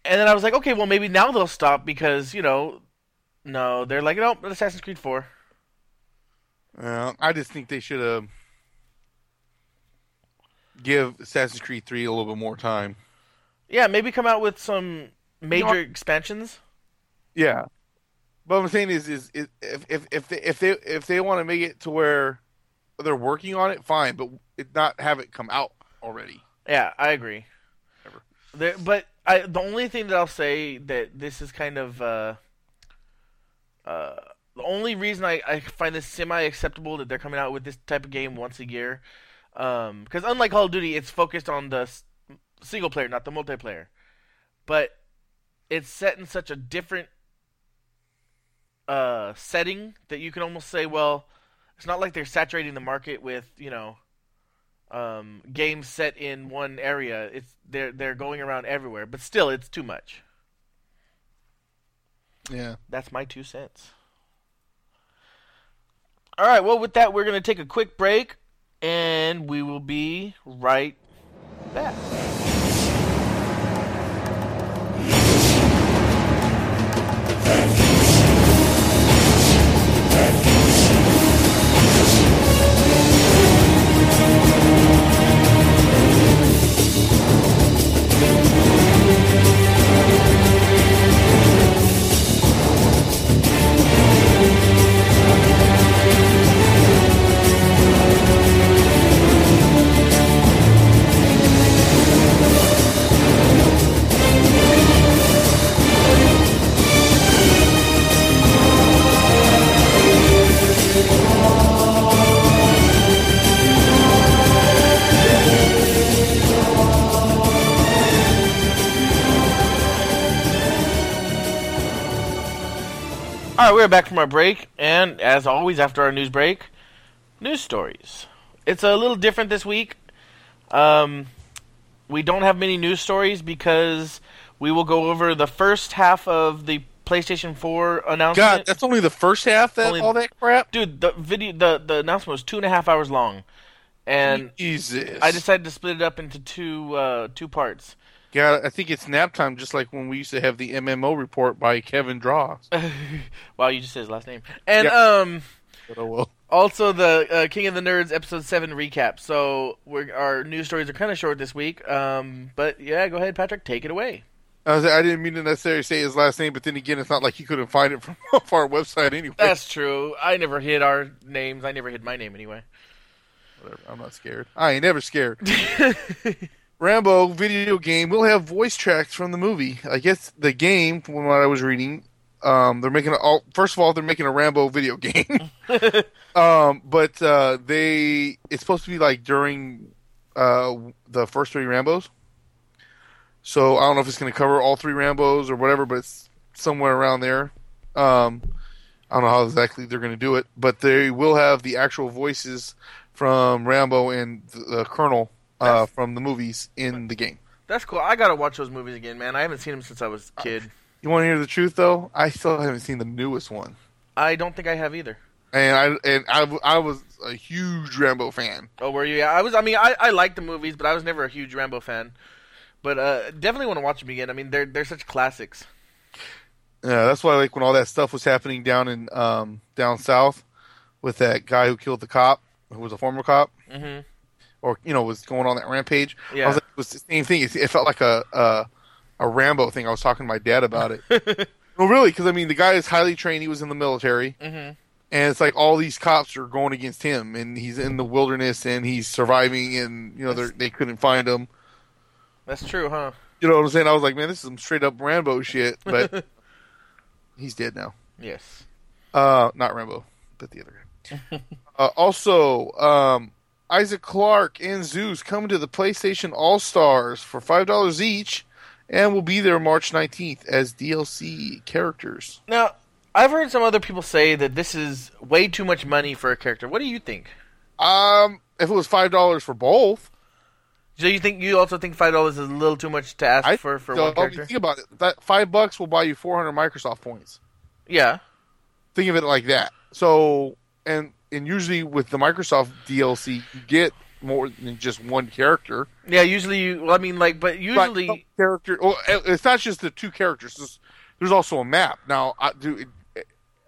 And then I was like, okay, well maybe now they'll stop because, you know, no, they're like, no, Assassin's Creed 4. Uh, I just think they should have give Assassin's Creed 3 a little bit more time. Yeah, maybe come out with some major No. expansions. Yeah, but what I'm saying is, is, is if if if they if they if they want to make it to where they're working on it, fine, but it not have it come out already. Yeah, I agree. Whatever. There, but I the only thing that I'll say that this is kind of uh, uh, the only reason I, I find this semi acceptable that they're coming out with this type of game once a year, because unlike Call of Duty, it's focused on the s- single player, not the multiplayer. But it's set in such a different uh, setting that you can almost say, well, it's not like they're saturating the market with you know um, games set in one area. It's they're they're going around everywhere, but still, it's too much. Yeah. That's my two cents. All right. Well, with that, we're gonna take a quick break, and we will be right back. Right, we're back from our break, and as always, after our news break, news stories. It's a little different this week. Um, we don't have many news stories because we will go over the first half of the PlayStation 4 announcement. God, that's only the first half. That Only- all that crap. Dude, the video, the the announcement was two and a half hours long, and Jesus. I decided to split it up into two uh, two parts. God, I think it's nap time, just like when we used to have the MMO report by Kevin Draw. wow, you just said his last name, and Yeah. um. But oh well. Also, the uh, King of the Nerds episode seven recap. So we're, our news stories are kind of short this week. Um, but yeah, go ahead, Patrick, take it away. I, was, I didn't mean to necessarily say his last name, but then again, it's not like you couldn't find it from off our website anyway. That's true. I never hid our names. I never hid my name anyway. Whatever. I'm not scared. I ain't never scared. Rambo video game will have voice tracks from the movie. I guess the game, from what I was reading, um, they're making a, all, first of all they're making a Rambo video game. um, but uh, they it's supposed to be like during uh, the first three Rambos. So I don't know if it's going to cover all three Rambos or whatever, but it's somewhere around there. Um, I don't know how exactly they're going to do it, but they will have the actual voices from Rambo and the, the Colonel uh, from the movies in the game. That's cool. I gotta watch those movies again, man. I haven't seen them since I was a kid. You want to hear the truth, though? I still haven't seen the newest one, I don't think I have either. and I and I, I was a huge Rambo fan. Oh, were you? Yeah, I was. I mean, I I liked the movies, but I was never a huge Rambo fan. But uh, definitely want to watch them again. I mean, they're they're such classics. Yeah, that's why like when all that stuff was happening down in um, down south with that guy who killed the cop, who was a former cop, hmm or you know was going on that rampage. I Yeah. was like, it was the same thing. It, it felt like a, a a Rambo thing. I was talking to my dad about it. no, really, because I mean the guy is highly trained. He was in the military, hmm and it's like all these cops are going against him, and he's in the wilderness and he's surviving, and you know they're- they couldn't find him. That's true, huh? You know what I'm saying? I was like, man, this is some straight up Rambo shit. But he's dead now. Yes. Uh, not Rambo, but the other guy. uh, also, um, Isaac Clarke and Zeus come to the PlayStation All Stars for five dollars each, and will be there March 19th as DLC characters. Now, I've heard some other people say that this is way too much money for a character. What do you think? Um, if it was five dollars for both, So you think you also think five dollars is a little too much to ask I for for so, one character? think about it. That five bucks will buy you 400 Microsoft points. Yeah. Think of it like that. So, and and usually with the Microsoft DLC, you get more than just one character. Yeah. Usually, you. Well, I mean, like, but But usually, some character. Well, it's not just the two characters. There's, also a map. Now, I do.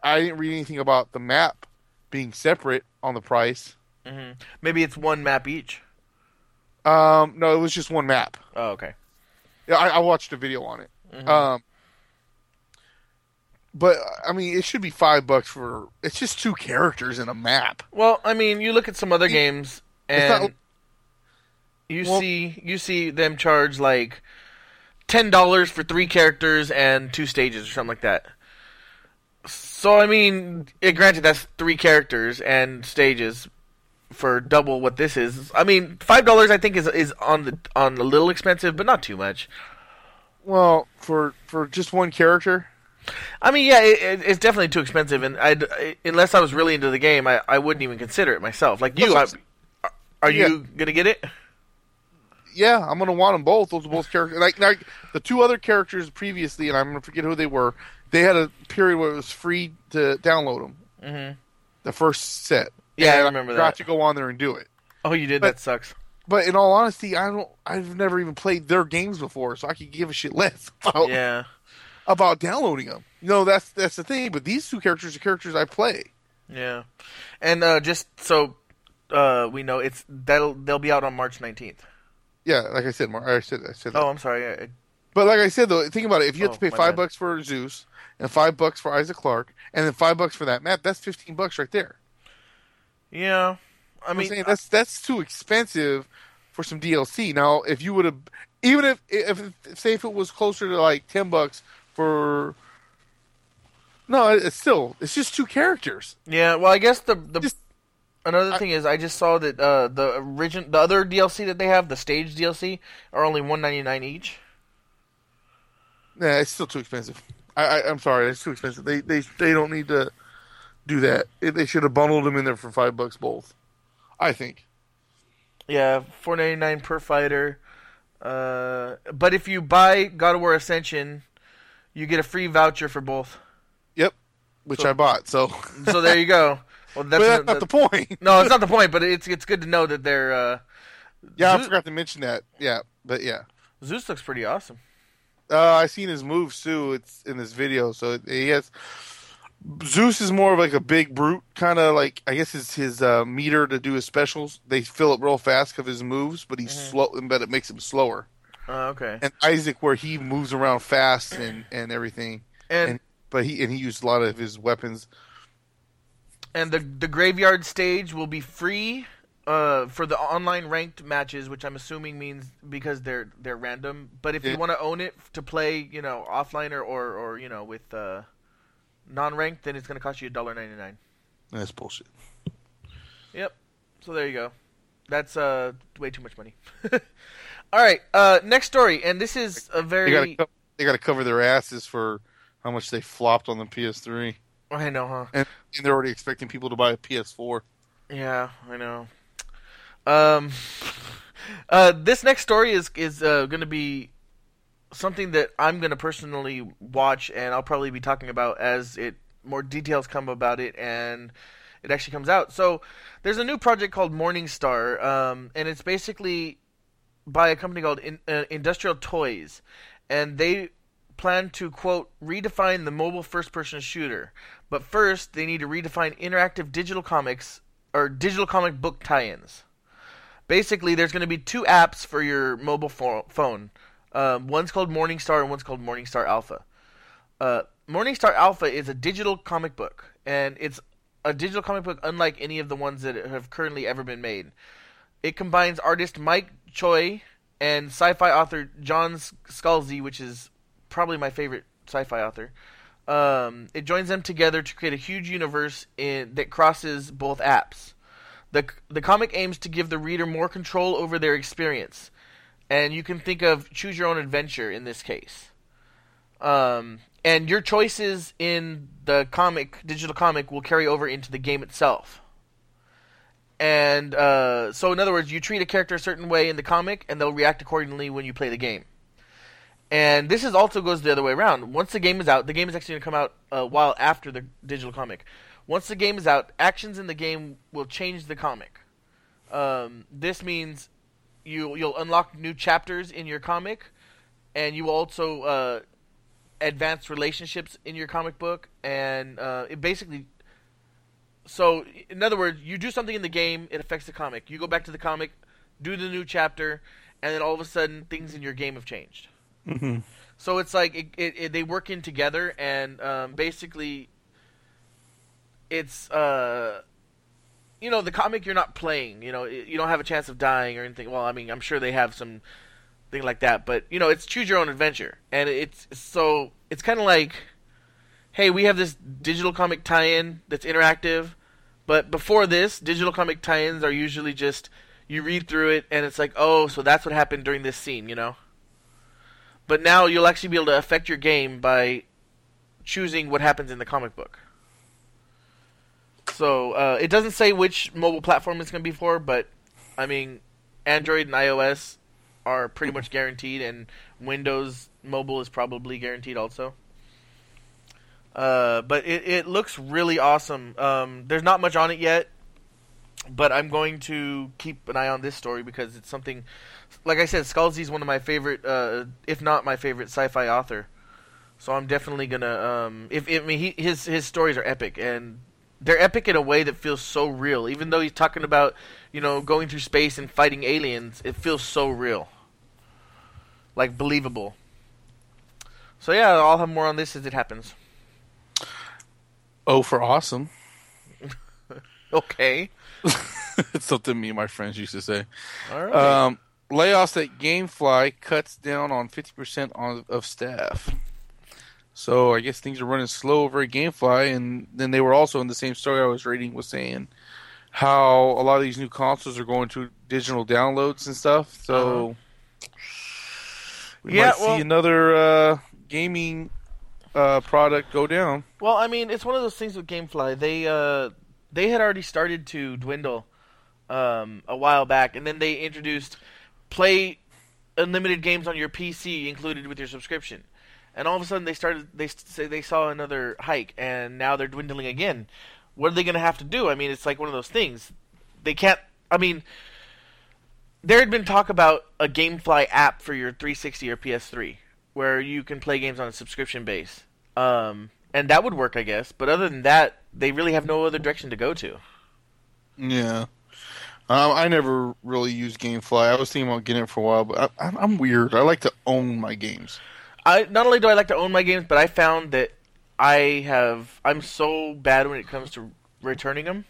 I didn't read anything about the map being separate on the price. Mhm. maybe it's one map each. Um, no, it was just one map. Oh, okay. Yeah, I, I watched a video on it. Mhm. Um, but I mean, it should be five bucks for. It's just two characters in a map. Well, I mean, you look at some other games, and not- you Well- see you see them charge like ten dollars for three characters and two stages or something like that. So I mean, eh, granted, that's three characters and stages for double what this is. I mean, five dollars I think is is on the on a little expensive, but not too much. Well, for for just one character. I mean, yeah, it, it, it's definitely too expensive, and I'd, I, unless I was really into the game, I, I wouldn't even consider it myself. Like you, I, are Yeah. you gonna get it? Yeah, I'm gonna want them both. Those are both characters. Like, like the two other characters previously, and I'm gonna forget who they were. They had a period where it was free to download them. Mm-hmm. The first set. Yeah, I And remember got that. to go on there and do it. Oh, you did. But- that sucks. But in all honesty, I don't. I've never even played their games before, so I could give a shit less about Yeah. About downloading them. You know, that's that's the thing. But these two characters are characters I play. Yeah, and uh, just so uh, we know, it's that'll they'll be out on March nineteenth. Yeah, like I said, Mar- I said, I said that. Oh, I'm sorry. I, But like I said though, think about it. If you have Oh, to pay five bad. bucks for Zeus and five bucks for Isaac Clarke, and then five bucks for that map, that's fifteen bucks right there. yeah, I I mean, mean, that's that's too expensive for some DLC. Now, if you would have, even if, if if say if it was closer to like ten bucks for, no, it's still it's just two characters. yeah. Well, I guess the the Just- another I- thing is I just saw that uh, the origin the other DLC that they have, the stage DLC, are only one ninety nine each. Nah, it's still too expensive. I, I I'm sorry, it's too expensive. They they they don't need to do that. They should have bundled them in there for five bucks both. I think. Yeah, four ninety nine per fighter. Uh, but if you buy God of War Ascension, you get a free voucher for both. Yep, which So- I bought. So, So there you go. Well, that's, that's not the point. no, it's not the point, but it's it's good to know that they're. Uh, Yeah, I forgot to mention that. Yeah, but yeah, Zeus looks pretty awesome. uh, I seen his moves too. It's in this video, so he has. Zeus is more of like a big brute, kind of like I guess his his uh, meter to do his specials. They fill up real fast because of his moves, but he's Mhm. slow, but it makes him slower. Uh, okay. And Isaac, where he moves around fast and and everything, And and- but he and he used a lot of his weapons. and the the graveyard stage will be free uh, for the online ranked matches, which I'm assuming means because they're they're random. But if you want to own it to play, you know, offline or or, or you know with uh, non ranked, then it's going to cost you a dollar ninety nine. That's bullshit. Yep. So there you go. That's uh way too much money. All right. Uh, next story, and this is a They very got to they got to cover their asses for how much they flopped on the PS3, I know, huh? and, and they're already expecting people to buy a PS4. Yeah, I know. Um, uh, this next story is is uh, going to be something that I'm going to personally watch, and I'll probably be talking about as it more details come about it, and it actually comes out. So there's a new project called Morningstar, um, and it's basically by a company called In, uh, Industrial Toys, and they plan to quote redefine the mobile first-person shooter. But first, they need to redefine interactive digital comics or digital comic book tie-ins. Basically, there's going to be two apps for your mobile pho- phone. Um, one's called Morningstar and one's called Morningstar Alpha. Uh, Morningstar Alpha is a digital comic book, and it's a digital comic book unlike any of the ones that have currently ever been made. It combines artist Mike Choi and sci-fi author John Scalzi, which is probably my favorite sci-fi author. Um, it joins them together to create a huge universe in, that crosses both apps. The the comic aims to give the reader more control over their experience, and you can think of choose your own adventure in this case. Um, and your choices in the comic, digital comic, will carry over into the game itself. And uh, so, in other words, you treat a character a certain way in the comic, and they'll react accordingly when you play the game. And this is also goes the other way around. Once the game is out, the game is actually going to come out a while after the digital comic. Once the game is out, actions in the game will change the comic. Um, this means you you'll unlock new chapters in your comic, and you will also uh, advance relationships in your comic book, and uh, it basically. So, in other words, you do something in the game, it affects the comic. You go back to the comic, do the new chapter, and then all of a sudden, things in your game have changed. Mm-hmm. So it's like it, it, it, they work in together, and um, basically, it's uh, you know, the comic you're not playing. You know, you don't have a chance of dying or anything. Well, I mean, I'm sure they have some thing like that, but you know, it's choose your own adventure, and it's so it's kind of like, hey, we have this digital comic tie-in that's interactive, but before this, digital comic tie-ins are usually just you read through it and it's like, oh, so that's what happened during this scene, you know. But now you'll actually be able to affect your game by choosing what happens in the comic book. So uh, it doesn't say which mobile platform it's going to be for, but I mean, Android and iOS are pretty much guaranteed, and Windows Mobile is probably guaranteed also. Uh, but it, it looks really awesome. Um, there's not much on it yet, but I'm going to keep an eye on this story because it's something. Like I said, Scalzi is one of my favorite, uh, if not my favorite, sci-fi author. So I'm definitely gonna. Um, if I mean, he, his his stories are epic, and they're epic in a way that feels so real. Even though he's talking about, you know, going through space and fighting aliens, it feels so real, like believable. So yeah, I'll have more on this as it happens. Oh, for awesome. Okay. it's something me and my friends used to say. All right. Um, layoffs at GameFly cuts down on 50% on, of staff. So I guess things are running slow over at GameFly, and then they were also in the same story I was reading was saying how a lot of these new consoles are going to digital downloads and stuff. So we Yeah, might well- see another uh, gaming uh, product go down. Well, I mean, it's one of those things with GameFly. They uh, they had already started to dwindle um, a while back, and then they introduced play unlimited games on your PC included with your subscription. And all of a sudden, they started. They say they saw another hike, and now they're dwindling again. What are they going to have to do? I mean, it's like one of those things. They can't. I mean, there had been talk about a GameFly app for your 360 or PS3, where you can play games on a subscription base, um, and that would work, I guess. But other than that, they really have no other direction to go to. Yeah. Um, I never really used GameFly. I was thinking about getting it for a while, but I, I'm weird. I like to own my games. I not only do I like to own my games, but I found that I have I'm so bad when it comes to returning them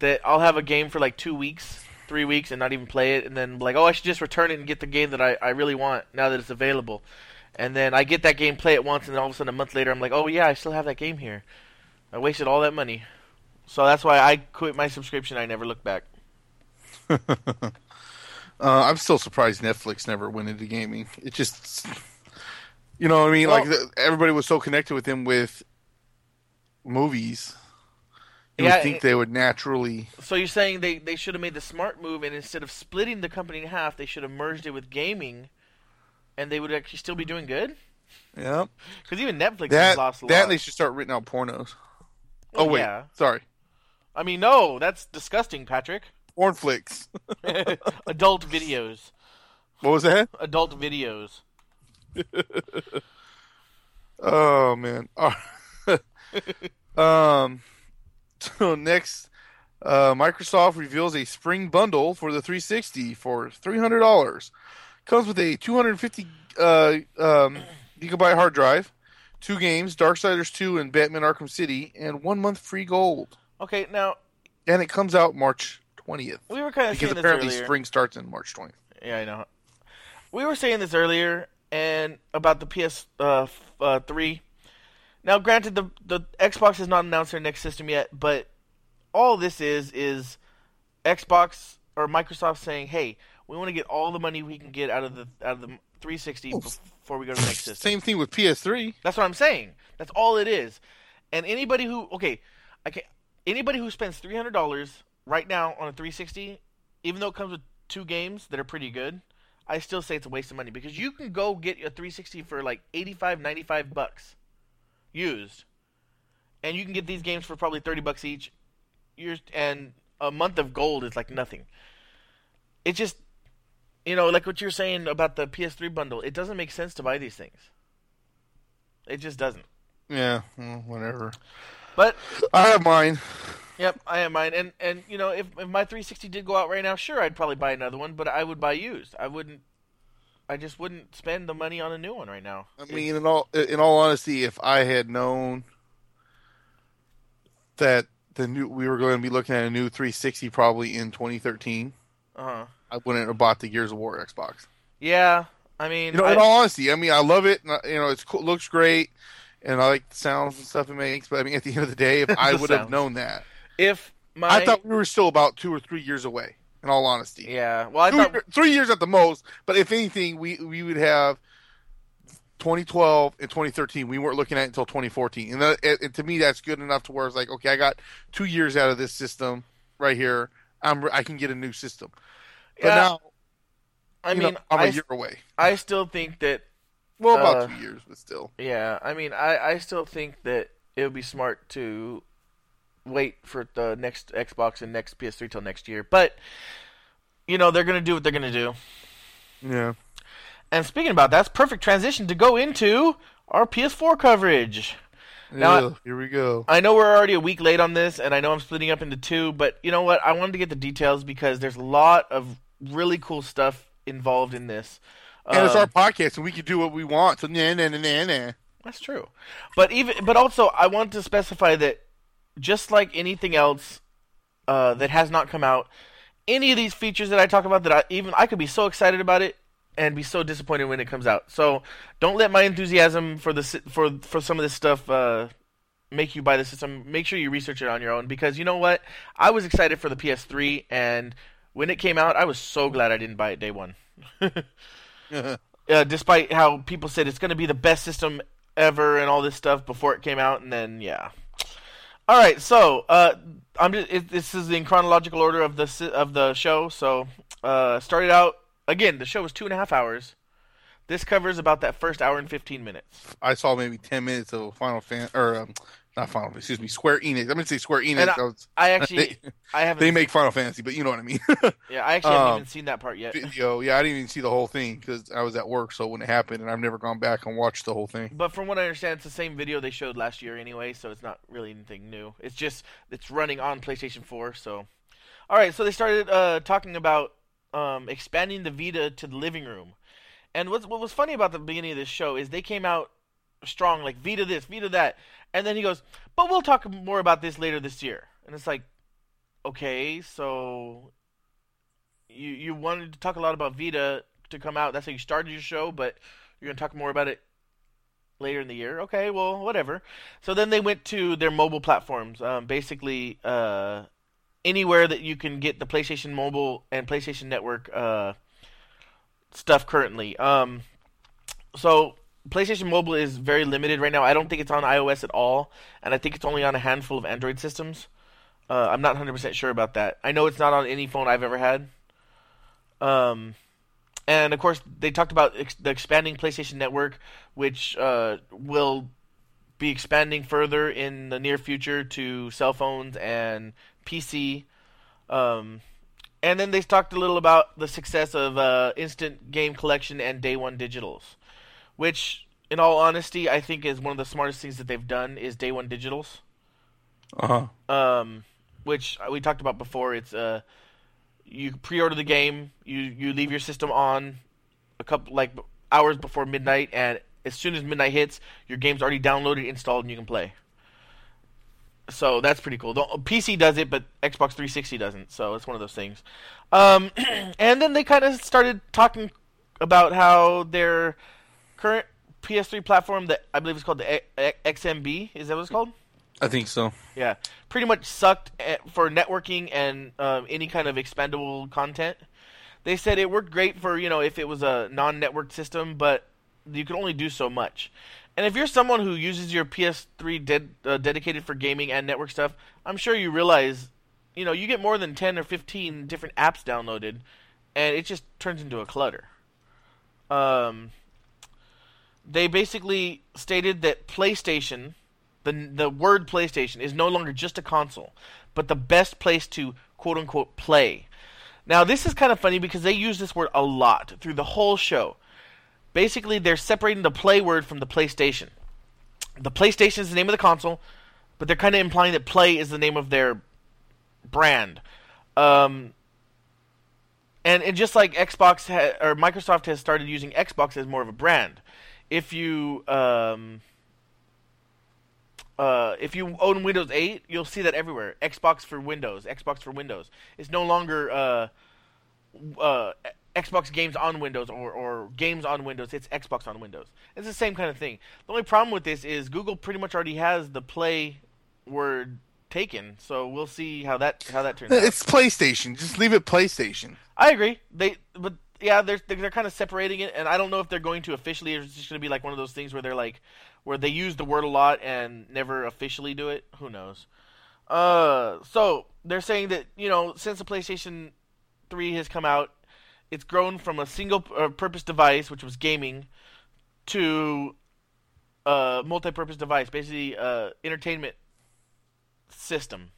that I'll have a game for like two weeks, three weeks, and not even play it, and then like, oh, I should just return it and get the game that I, I really want now that it's available. And then I get that game, play it once, and then all of a sudden a month later, I'm like, oh yeah, I still have that game here. I wasted all that money, so that's why I quit my subscription. I never look back. uh, I'm still surprised Netflix never went into gaming. It just, you know what I mean? Well- like the, everybody was so connected with him with movies. You Yeah, would think it- they would naturally. So you're saying they, they should have made the smart move, and instead of splitting the company in half, they should have merged it with gaming, and they would actually still be doing good. Yeah. Because even Netflix That has lost a that lot. they should start written out pornos. Well, Oh wait, yeah. sorry, I mean, no, that's disgusting, Patrick. porn flicks. Adult videos. What was that? Adult videos. Oh man. Um. So next, uh, Microsoft reveals a spring bundle for the 360 for three hundred dollars. Comes with a 250 uh, um, gigabyte hard drive, two games, Darksiders 2 and Batman Arkham City, and one month free gold. Okay, now And it comes out March 20th we were kind of because saying this apparently spring starts in March 20th. Yeah, I know. We were saying this earlier, and about the PS uh, f- uh, three. Now, granted, the the Xbox has not announced their next system yet, but all this is is Xbox or Microsoft saying, "Hey, we want to get all the money we can get out of the out of the 360 Oh, before we go to the next system." Same thing with PS3. That's what I'm saying. That's all it is. And anybody who okay, I can anybody who spends three hundred dollars right now on a 360, even though it comes with two games that are pretty good, I still say it's a waste of money because you can go get a 360 for like 85, 95 bucks used, and you can get these games for probably 30 bucks each. You're, and a month of gold is like nothing. It just, you know, like what you're saying about the PS3 bundle. It doesn't make sense to buy these things. It just doesn't. Yeah, well, whatever. But I have mine. yep, I have mine. And and you know, if if my 360 did go out right now, sure, I'd probably buy another one. But I would buy used. I wouldn't. I just wouldn't spend the money on a new one right now. I mean, in all in all honesty, if I had known that the new we were going to be looking at a new 360 probably in 2013, Uh huh. I wouldn't have bought the Gears of War Xbox. Yeah, I mean, You know, I- in all honesty, I mean, I love it. and I- You know, it's cool, looks great, and I like the sounds and stuff it makes. But I mean, at the end of the day, if I would have known that, if my I thought we were still about two or three years away. In all honesty, yeah, well, I Two thought three years at the most. But if anything, we we would have 2012 and 2013. We weren't looking at it until 2014, and, that, and to me, that's good enough to where it's like, okay, I got two years out of this system right here. I'm I can get a new system. But Yeah, now, I mean, know, I'm a year away. I still think that Well, about uh, two years, but still. Yeah, I mean, I, I still think that it would be smart to wait for the next Xbox and next PS3 till next year. But you know, they're gonna do what they're gonna do. Yeah. And speaking about that's perfect transition to go into our PS4 coverage. Now, Ugh, here we go. I know we're already a week late on this, and I know I'm splitting up into two, but you know what? I wanted to get the details because there's a lot of really cool stuff involved in this. And it's Um, our podcast, and we can do what we want. So nah, nah, nah, nah, nah. That's true. But even but also I want to specify that just like anything else uh, that has not come out, any of these features that I talk about that I even I could be so excited about it and be so disappointed when it comes out. So don't let my enthusiasm for the for for some of this stuff uh, make you buy the system. Make sure you research it on your own because you know what? I was excited for the PS3 and when it came out, I was so glad I didn't buy it day one. uh, despite how people said it's going to be the best system ever and all this stuff before it came out, and then yeah. All right, so uh, I'm just, it, this is in chronological order of the of the show. So uh, started out again. The show was two and a half hours. This covers about that first hour and fifteen minutes. I saw maybe ten minutes of Final Fan or um, not Final. Excuse me, Square Enix. I'm gonna say Square Enix. I- I was- I actually they, I haven't they make Final Fantasy, but you know what I mean. yeah I actually haven't um, even seen that part yet. Video, yeah, I didn't even see the whole thing because I was at work. So when it happened, and I've never gone back and watched the whole thing. But from what I understand, it's the same video they showed last year anyway, so it's not really anything new. It's just it's running on PlayStation 4. So, all right, so they started uh, talking about um, expanding the Vita to the living room. And what's, what was funny about the beginning of this show is they came out strong, like Vita this, Vita that, and then he goes, "But we'll talk more about this later this year." And it's like, okay, so you you wanted to talk a lot about Vita to come out. That's how you started your show, but you're gonna talk more about it later in the year. Okay, well, whatever. So then they went to their mobile platforms. Um, basically, uh, anywhere that you can get the PlayStation Mobile and PlayStation Network uh, stuff currently. Um, so PlayStation Mobile is very limited right now. I don't think it's on iOS at all, and I think it's only on a handful of Android systems. Uh, I'm not 100% sure about that. I know it's not on any phone I've ever had. Um, and of course, they talked about ex- the expanding PlayStation Network, which uh, will be expanding further in the near future to cell phones and PC. Um, and then they talked a little about the success of uh, Instant Game Collection and Day One Digitals, which, in all honesty, I think is one of the smartest things that they've done is Day One Digitals Uh huh. um, which we talked about before. It's uh, you pre-order the game, you you leave your system on a couple like hours before midnight, and as soon as midnight hits, your game's already downloaded, installed, and you can play. So that's pretty cool. The PC does it, but Xbox 360 doesn't. So it's one of those things. Um, and then they kind of started talking about how their current PS3 platform, that I believe is called the XMB, is that what it's called? I think so. Yeah, pretty much sucked at, for networking and um, any kind of expandable content. They said it worked great for you know if it was a non-networked system, but you can only do so much. And if you're someone who uses your PS3 ded- uh, dedicated for gaming and network stuff, I'm sure you realize, you know, you get more than 10 or 15 different apps downloaded, and it just turns into a clutter. Um, they basically stated that PlayStation, the the word PlayStation, is no longer just a console, but the best place to quote unquote play. Now, this is kind of funny because they use this word a lot through the whole show. Basically, they're separating the play word from the PlayStation. The PlayStation is the name of the console, but they're kind of implying that play is the name of their brand. Um, and, and just like Xbox ha- or Microsoft has started using Xbox as more of a brand. If you um, uh, if you own Windows 8, you'll see that everywhere. Xbox for Windows, Xbox for Windows. It's no longer uh, uh, Xbox games on Windows or, or games on Windows. It's Xbox on Windows. It's the same kind of thing. The only problem with this is Google pretty much already has the play word taken, so we'll see how that how that turns out. It's PlayStation. Just leave it PlayStation. I agree. They, but yeah, they're they're kind of separating it, and I don't know if they're going to officially, or it's just going to be like one of those things where they're like, where they use the word a lot and never officially do it. Who knows? Uh, so they're saying that you know since the PlayStation Three has come out, it's grown from a single uh, purpose device, which was gaming, to a multi-purpose device, basically uh, entertainment system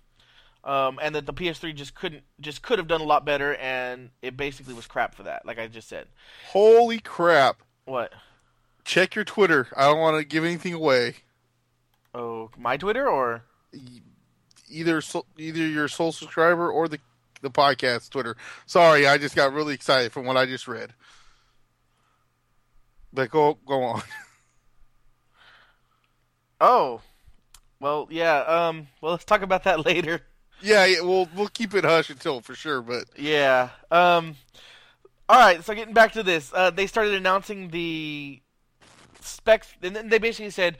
um, and that the PS3 just couldn't just could have done a lot better, and it basically was crap for that. Like I just said. Holy crap! What? Check your Twitter. I don't want to give anything away. Oh, my Twitter or Either so, either your sole subscriber or the the podcast Twitter. Sorry, I just got really excited from what I just read. But go go on. oh, well, yeah. Um, well, let's talk about that later. Yeah, yeah, we'll we'll keep it hush until for sure. But Yeah. Um. All right. So getting back to this, uh, they started announcing the specs, and then they basically said,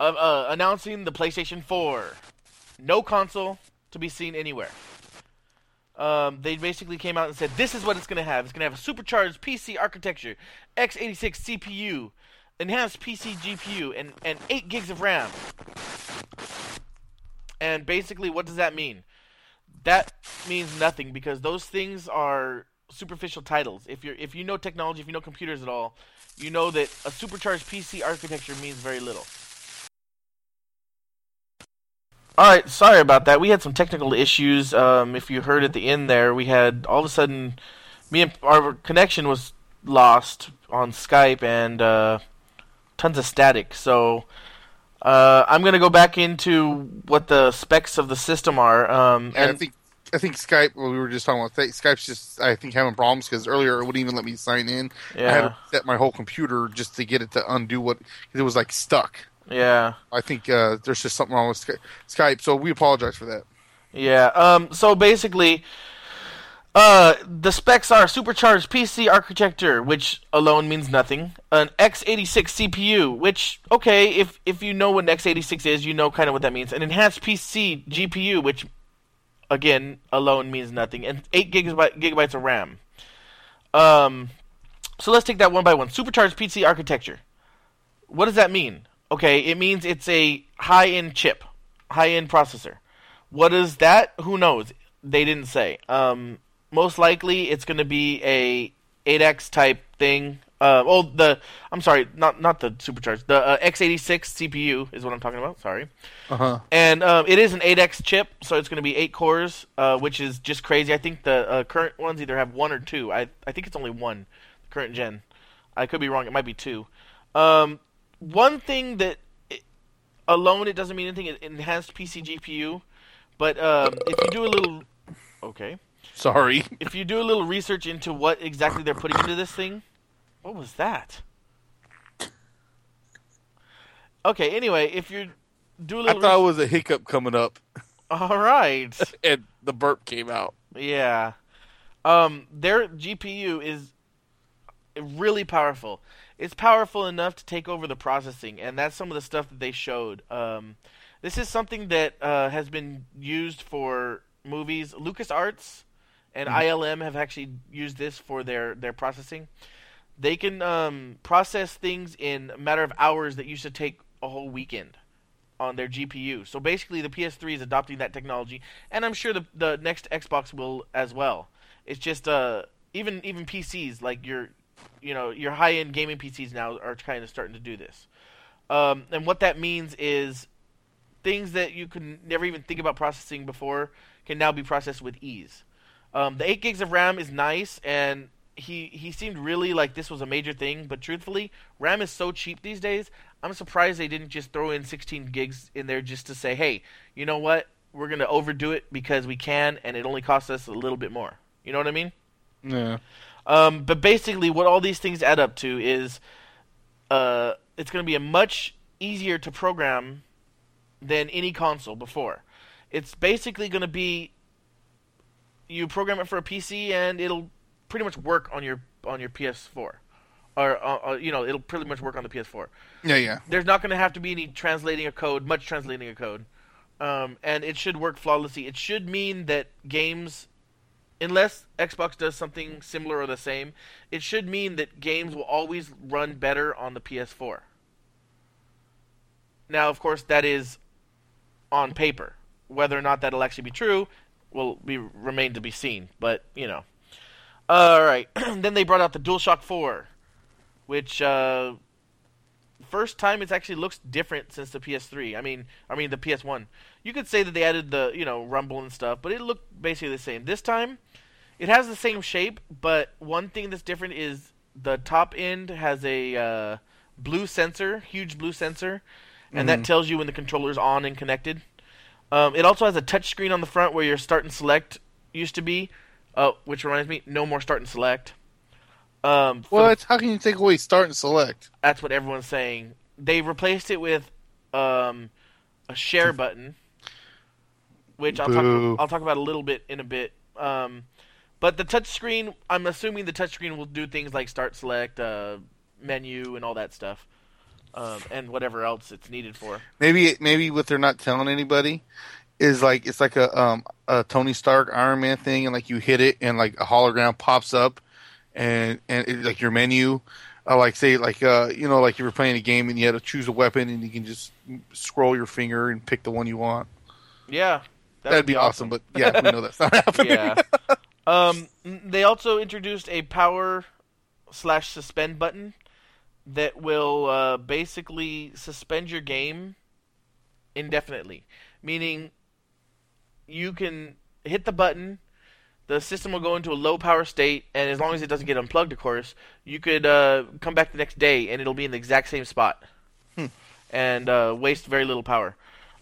uh, uh, announcing the PlayStation 4, no console to be seen anywhere. Um, they basically came out and said, "This is what it's going to have. It's going to have a supercharged PC architecture, x86 CPU, enhanced PC GPU, and, and 8 gigs of RAM. And basically, what does that mean? That means nothing because those things are superficial titles. If you're if you know technology, if you know computers at all, you know that a supercharged PC architecture means very little. All right, sorry about that. We had some technical issues. Um, if you heard at the end there, we had all of a sudden, me and our connection was lost on Skype and uh, tons of static. So uh, I'm gonna go back into what the specs of the system are. Um, and, I think I think Skype. Well, we were just talking about Skype's just I think having problems because earlier it wouldn't even let me sign in. Yeah. I had to set my whole computer just to get it to undo what it was like stuck. Yeah. I think uh, there's just something wrong with Skype, so we apologize for that. Yeah. Um. So basically, uh, the specs are supercharged PC architecture, which alone means nothing. An x86 CPU, which okay, if if you know what an x86 is, you know kind of what that means. An enhanced PC GPU, which again alone means nothing, and eight gigabyte, gigabytes of RAM. Um. So let's take that one by one. Supercharged PC architecture. What does that mean? Okay, it means it's a high end chip, high end processor. What is that? Who knows? They didn't say. Um, most likely, it's going to be a 8x type thing. Uh, oh, the I'm sorry, not not the supercharged. The uh, x86 CPU is what I'm talking about. Sorry. Uh huh. And um, it is an 8x chip, so it's going to be eight cores, uh, which is just crazy. I think the uh, current ones either have one or two. I I think it's only one, the current gen. I could be wrong. It might be two. Um, one thing that it, alone it doesn't mean anything. It enhanced PC GPU, but um, if you do a little, okay, Sorry. if you do a little research into what exactly they're putting into this thing, what was that? Okay, anyway, if you do a little, I thought it was a hiccup coming up, all right, and the burp came out. yeah, um, their GPU is really powerful. It's powerful enough to take over the processing, and that's some of the stuff that they showed. Um, this is something that uh, has been used for movies. LucasArts and ILM have actually used this for their, their processing. They can um, process things in a matter of hours that used to take a whole weekend on their GPU. So basically, the PS3 is adopting that technology, and I'm sure the the next Xbox will as well. It's just uh, even even PCs like your you know your high end gaming PCs now are kind of starting to do this. Um, and what that means is things that you could never even think about processing before can now be processed with ease. Um, the eight gigs of RAM is nice, and he he seemed really like this was a major thing. But truthfully, RAM is so cheap these days. I'm surprised they didn't just throw in 16 gigs in there just to say, hey, you know what? We're gonna overdo it because we can, and it only costs us a little bit more. You know what I mean? Yeah. Um, but basically, what all these things add up to is, uh, it's going to be a much easier to program than any console before. It's basically going to be you program it for a PC and it'll pretty much work on your on your PS4, or uh, uh, you know it'll pretty much work on the PS4 Yeah, yeah. there's not going to have to be any translating of code, much translating of code, um, and it should work flawlessly. It should mean that games, unless Xbox does something similar or the same, it should mean that games will always run better on the PS4. Now, of course, that is on paper. Whether or not that'll actually be true will be remain to be seen. But you know, all right. then they brought out the DualShock 4, which uh, first time it actually looks different since the PS3. I mean, I mean the PS1. You could say that they added the you know rumble and stuff, but it looked basically the same. This time, it has the same shape, but one thing that's different is the top end has a uh, blue sensor, huge blue sensor, and that tells you when the controller's on and connected. Um, it also has a touch screen on the front where your start and select used to be, uh, which reminds me, no more start and select. Um, the- How can you take away start and select? that's what everyone's saying. They replaced it with um, a share button, which I'll talk, I'll talk about a little bit in a bit. Um, but the touch screen, I'm assuming the touch screen will do things like start, select, uh, menu, and all that stuff, um, and whatever else it's needed for. Maybe maybe what they're not telling anybody is like it's like a um a Tony Stark Iron Man thing, and like you hit it, and like a hologram pops up, and and it, like your menu, uh, like say like uh, you know like you were playing a game and you had to choose a weapon and you can just scroll your finger and pick the one you want. Yeah, That'd, be, awesome. But yeah, we know that's not happening. yeah. Um, they also introduced a power slash suspend button that will uh, basically suspend your game indefinitely, meaning you can hit the button. The system will go into a low power state, and as long as it doesn't get unplugged, of course, you could uh, come back the next day and it'll be in the exact same spot and uh, waste very little power.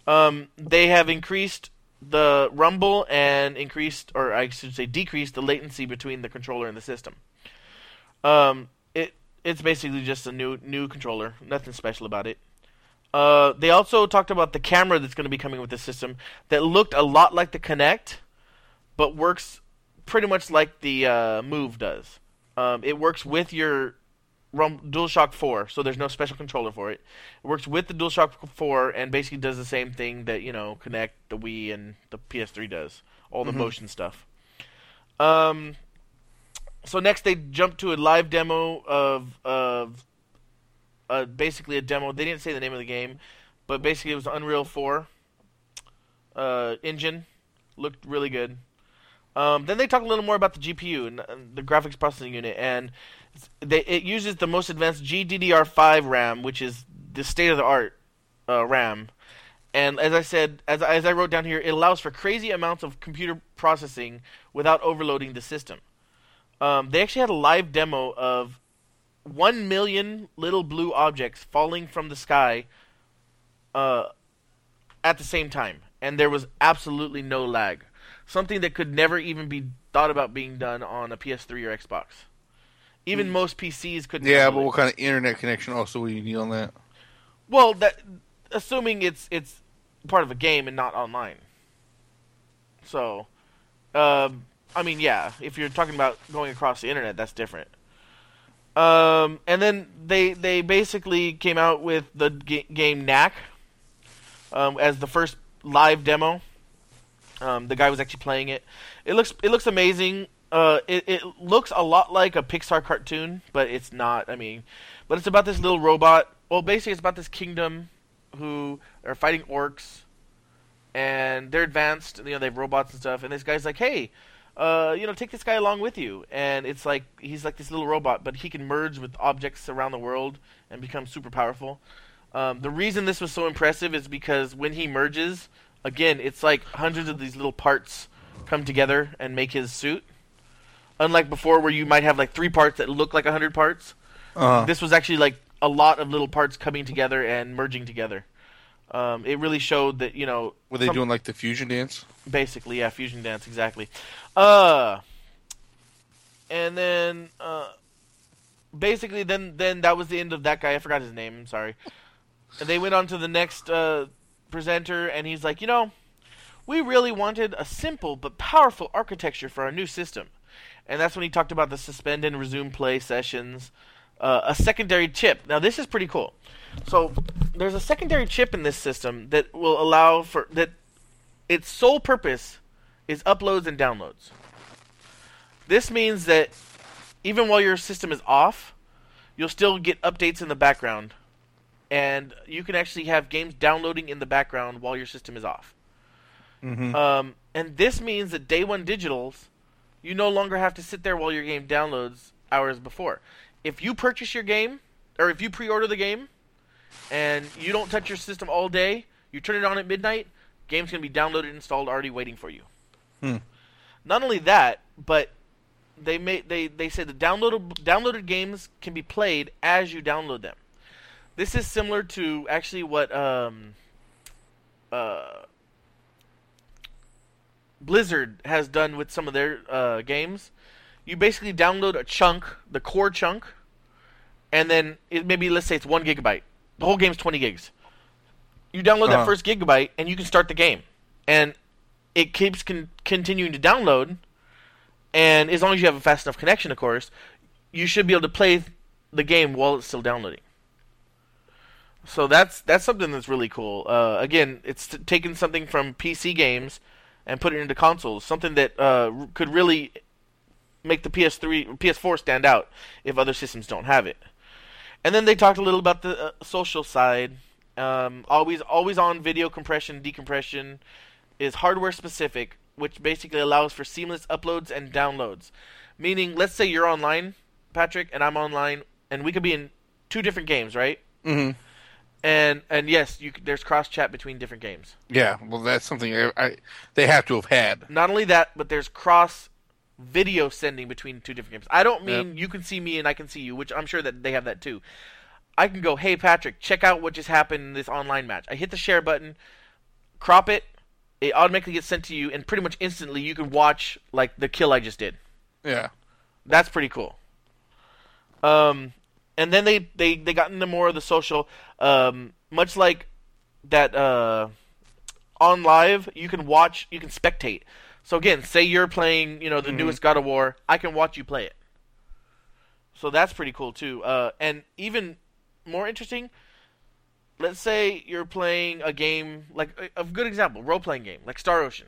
Um, they have increased the rumble and increased, or I should say, decreased the latency between the controller and the system. Um, it's basically just a new new controller, nothing special about it. Uh, they also talked about the camera that's going to be coming with the system that looked a lot like the Kinect, but works pretty much like the uh, Move does. Um, it works with your Rum- DualShock 4, so there's no special controller for it. It works with the DualShock 4 and basically does the same thing that you know Kinect, the Wii, and the PS3 does. All the motion stuff. Um, so next they jumped to a live demo of of uh, basically a demo. They didn't say the name of the game, but basically it was Unreal 4 uh, engine. Looked really good. Um, then they talked a little more about the GPU and, and the graphics processing unit, and they, it uses the most advanced GDDR5 RAM, which is the state of the art uh, RAM. And as I said, as, as I wrote down here, it allows for crazy amounts of computer processing without overloading the system. Um, they actually had a live demo of one million little blue objects falling from the sky uh, at the same time, and there was absolutely no lag. Something that could never even be thought about being done on a PS3 or Xbox. Even most PCs couldn't. Yeah, but it. what kind of internet connection also would you need on that? Well, that assuming it's it's part of a game and not online. So, um, I mean, yeah, if you're talking about going across the internet, that's different. Um, and then they they basically came out with the ga- game Knack um, as the first live demo. Um, the guy was actually playing it. It looks it looks amazing. Uh, it, it looks a lot like a Pixar cartoon, but it's not. I mean, but it's about this little robot. Well, basically, it's about this kingdom who are fighting orcs, and they're advanced. You know, they have robots and stuff. And this guy's like, "Hey, uh, you know, take this guy along with you." And it's like he's like this little robot, but he can merge with objects around the world and become super powerful. Um, the reason this was so impressive is because when he merges, again, it's like hundreds of these little parts come together and make his suit. Unlike before, where you might have like three parts that look like a hundred parts, Uh, this was actually like a lot of little parts coming together and merging together. Um, it really showed that you know were they some- doing like the fusion dance? Basically yeah fusion dance exactly. Uh, and then uh, basically then then that was the end of that guy. I forgot his name. I'm sorry. And they went on to the next uh, presenter, and he's like, you know, we really wanted a simple but powerful architecture for our new system. And that's when he talked about the suspend and resume play sessions, uh, a secondary chip. Now this is pretty cool. So there's a secondary chip in this system that will allow for that. Its sole purpose is uploads and downloads. This means that even while your system is off, you'll still get updates in the background, and you can actually have games downloading in the background while your system is off. Mm-hmm. Um, and this means that day one digitals, you no longer have to sit there while your game downloads hours before. If you purchase your game, or if you pre-order the game, and you don't touch your system all day, you turn it on at midnight, game's gonna be downloaded and installed already waiting for you. Hmm. Not only that, but they made they they said the downloaded downloaded games can be played as you download them. This is similar to actually what um uh Blizzard has done with some of their uh, games. You basically download a chunk, the core chunk, and then it maybe let's say it's one gigabyte. The whole game's twenty gigs. You download Uh-huh. that first gigabyte, and you can start the game, and it keeps con- continuing to download. And as long as you have a fast enough connection, of course, you should be able to play the game while it's still downloading. So that's that's something that's really cool. Uh, again, it's t- taking something from PC games and put it into consoles. Something that uh, r- could really make the PS3, PS4 stand out if other systems don't have it. and then they talked a little about the uh, social side. Um, always, always on video compression, decompression is hardware specific, which basically allows for seamless uploads and downloads. Meaning, let's say you're online, Patrick, and I'm online, and we could be in two different games, right? Mm-hmm. And and yes, you, there's cross chat between different games. Yeah, well, that's something I, I they have to have had. Not only that, but there's cross video sending between two different games. I don't mean you can see me and I can see you, which I'm sure that they have that too. I can go, hey Patrick, check out what just happened in this online match. I hit the share button, crop it, it automatically gets sent to you, and pretty much instantly you can watch like the kill I just did. Yeah, That's pretty cool. Um, and then they, they, they got into more of the social. Um, much like that uh, OnLive, you can watch, you can spectate. So again, say you're playing, you know, the newest God of War, I can watch you play it. So that's pretty cool too. Uh, and even more interesting, let's say you're playing a game like a a good example, role playing game like Star Ocean,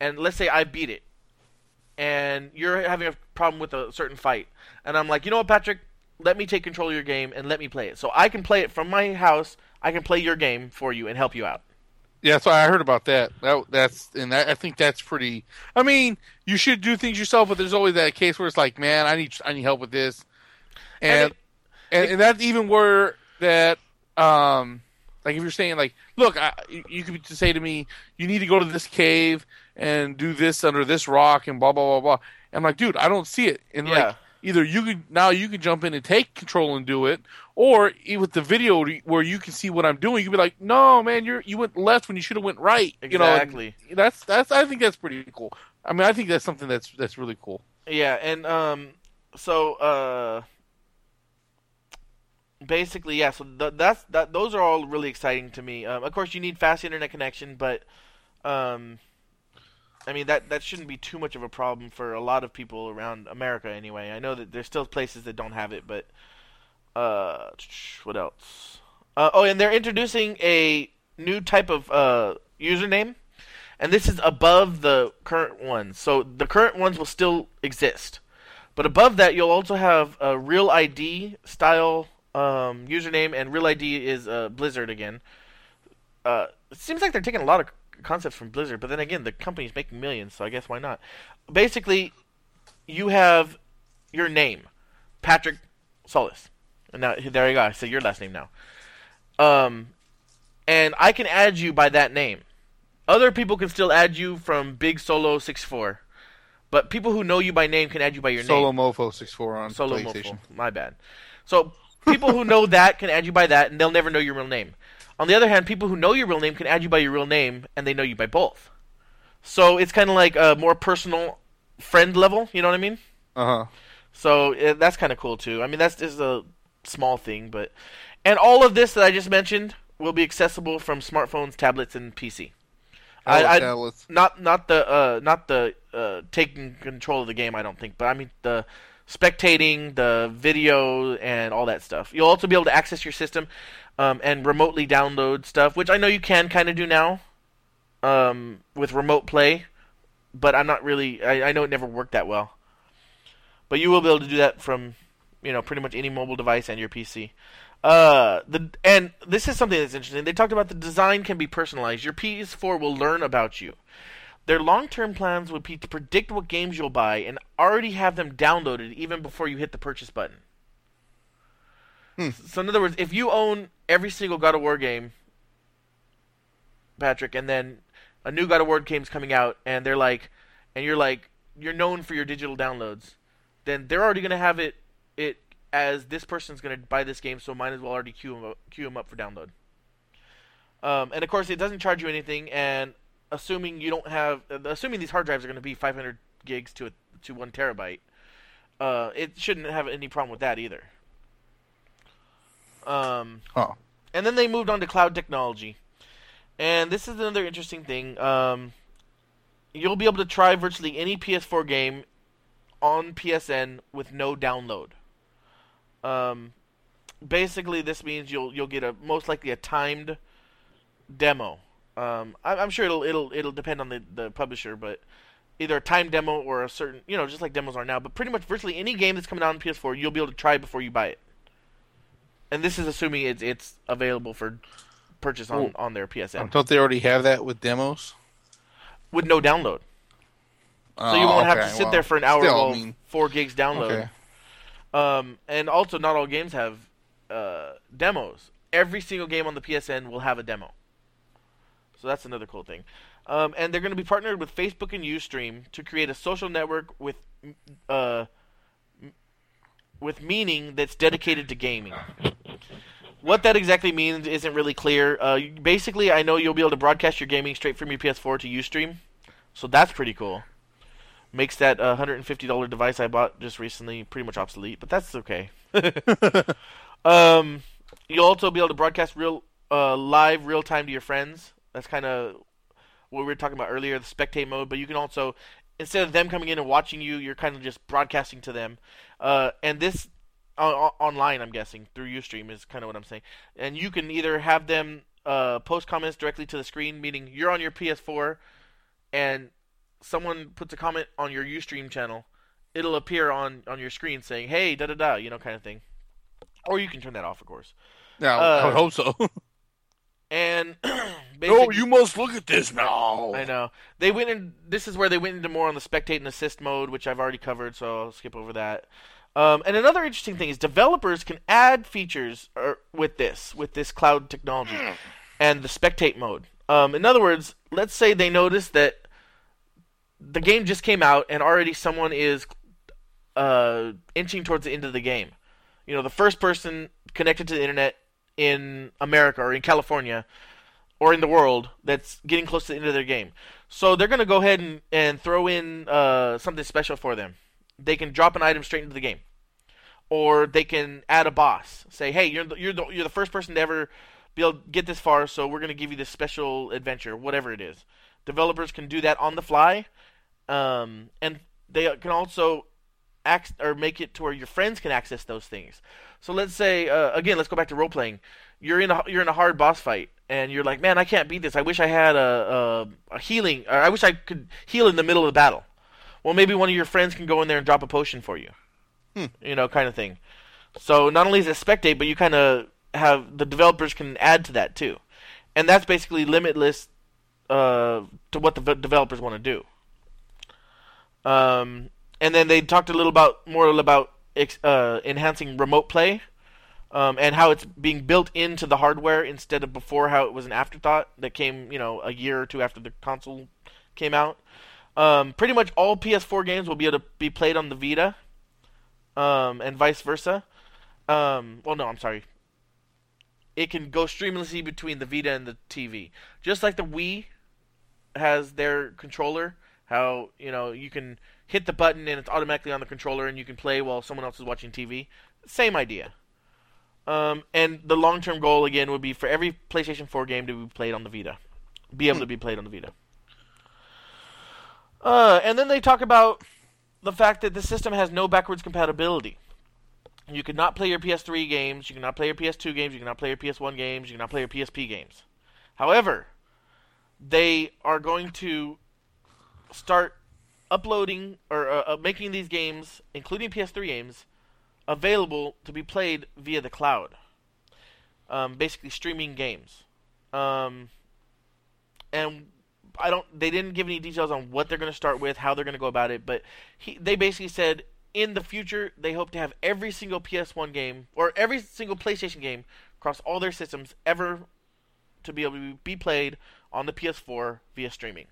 and let's say I beat it, and you're having a problem with a certain fight, and I'm like, you know what, Patrick, let me take control of your game and let me play it. So I can play it from my house. I can play your game for you and help you out. yeah. So I heard about that. That that's and that, I think that's pretty. I mean, you should do things yourself, but there's always that case where it's like, man, I need I need help with this, and And and, and, that's even where that um like if you're saying like, look, I, you- could just say to me, you need to go to this cave and do this under this rock and blah blah blah blah. I'm like, dude, I don't see it. And Yeah. like either you could now you can jump in and take control and do it, or with the video where you can see what I'm doing, you can be like, no, man, you're you went left when you should have went right. You know, Exactly. that's that's I think that's pretty cool. I mean, I think that's something that's that's really cool. Yeah, and um, so uh, basically, yeah. So th- that's that. Those are all really exciting to me. Um, of course, you need fast internet connection, but um, I mean that that shouldn't be too much of a problem for a lot of people around America. Anyway, I know that there's still places that don't have it, but uh, what else? Uh, oh, and they're introducing a new type of uh, username, and this is above the current ones. So the current ones will still exist, but above that, you'll also have a real ID style um, username, and real ID is uh, Blizzard again. Uh, it seems like they're taking a lot of concepts from Blizzard, but then again, the company's making millions, so I guess why not? Basically, you have your name, Patrick Solis. And now there you go. I say your last name now. Um, and I can add you by that name. Other people can still add you from Big Solo 64, but people who know you by name can add you by your Solo name. Mofo six four on Solo PlayStation. Mofo. My bad. So people who know that can add you by that, and they'll never know your real name. On the other hand, people who know your real name can add you by your real name, and they know you by both. So it's kind of like a more personal friend level. You know what I mean? Uh huh. So uh, that's kind of cool too. I mean, that's just a small thing, but and all of this that I just mentioned will be accessible from smartphones, tablets, and PC. I, I, not not the uh, not the uh, taking control of the game. I don't think, but I mean the spectating, the video, and all that stuff. You'll also be able to access your system um, and remotely download stuff, which I know you can kind of do now um, with remote play. But I'm not really. I, I know it never worked that well. But you will be able to do that from, you know, pretty much any mobile device and your PC. Uh, the and this is something that's interesting. They talked about the design can be personalized. Your PS4 will learn about you. Their long-term plans would be to predict what games you'll buy and already have them downloaded even before you hit the purchase button. Hmm. So in other words, if you own every single God of War game, Patrick, and then a new God of War game's coming out, and they're like, and you're like, you're known for your digital downloads, then they're already gonna have it it as this person's gonna buy this game, so might as well already queue them up, queue them up for download. Um, and of course, it doesn't charge you anything, and assuming you don't have, assuming these hard drives are gonna be 500 gigs to a, to one terabyte, uh, it shouldn't have any problem with that either. Um, Huh. and then they moved on to cloud technology. And this is another interesting thing. Um, you'll be able to try virtually any PS4 game on PSN with no download. Um, basically, this means you'll you'll get a most likely a timed demo. Um, I, I'm sure it'll it'll it'll depend on the, the publisher, but either a time demo or a certain you know just like demos are now. But pretty much virtually any game that's coming out on PS4, you'll be able to try before you buy it. and this is assuming it's it's available for purchase on, on their PSN Don't they already have that with demos? with no download. Oh, So you won't have to sit well, there for an hour still, I mean, four gigs download. okay. Um, and also, not all games have uh, demos. Every single game on the PSN will have a demo. So that's another cool thing. Um, and they're going to be partnered with Facebook and UStream to create a social network with uh, with meaning that's dedicated to gaming. What that exactly means isn't really clear. Uh, basically, I know you'll be able to broadcast your gaming straight from your PS4 to UStream, so that's pretty cool. Makes that uh, $150 device I bought just recently pretty much obsolete, but that's okay. um, you'll also be able to broadcast real uh, live, real time to your friends. That's kind of what we were talking about earlier, the spectate mode. But you can also, instead of them coming in and watching you, you're kind of just broadcasting to them. Uh, and this uh, online, I'm guessing through UStream is kind of what I'm saying. And you can either have them uh, post comments directly to the screen, meaning you're on your PS4, and someone puts a comment on your UStream channel, it'll appear on on your screen saying, "Hey, da da da," you know, kind of thing. Or you can turn that off, of course. Yeah, Uh, I would hope so. And no, you must look at this now. I know they went in. This is where they went into more on the spectate and assist mode, which I've already covered, so I'll skip over that. Um, and another interesting thing is developers can add features er, with this, with this cloud technology, and the spectate mode. Um, in other words, let's say they notice that the game just came out and already someone is uh, inching towards the end of the game. You know, the first person connected to the internet in America or in California or in the world that's getting close to the end of their game. So they're going to go ahead and, and throw in uh, something special for them. They can drop an item straight into the game, or they can add a boss. Say, hey, you're the, you're the, you're the first person to ever be able to get this far, so we're going to give you this special adventure, whatever it is. Developers can do that on the fly, um, and they can also act or make it to where your friends can access those things. So let's say uh, again, let's go back to role playing. You're in a you're in a hard boss fight, and you're like, man, I can't beat this. I wish I had a a, a healing, or I wish I could heal in the middle of the battle. Well, maybe one of your friends can go in there and drop a potion for you. Hmm. You know, kind of thing. So not only is it spectate, but you kind of have the developers can add to that too, and that's basically limitless uh, to what the v- developers want to do. Um, and then they talked a little about more about uh, enhancing remote play, um, and how it's being built into the hardware instead of before how it was an afterthought that came you know a year or two after the console came out. Um, pretty much all PS4 games will be able to be played on the Vita, um, and vice versa. Um, well, no, I'm sorry. It can go streamlessly between the Vita and the TV, just like the Wii has their controller. How you know you can hit the button and it's automatically on the controller, and you can play while someone else is watching TV. Same idea. Um, and the long-term goal again would be for every PlayStation 4 game to be played on the Vita, be able to be played on the Vita. Uh, and then they talk about the fact that the system has no backwards compatibility. You cannot play your PS3 games, you cannot play your PS2 games, you cannot play your PS1 games, you cannot play your PSP games. However, they are going to start uploading or uh, uh, making these games, including PS3 games, available to be played via the cloud. Um, basically, streaming games. Um, and I don't. They didn't give any details on what they're going to start with, how they're going to go about it, but he, they basically said in the future they hope to have every single PS1 game or every single PlayStation game across all their systems ever to be able to be played on the PS4 via streaming.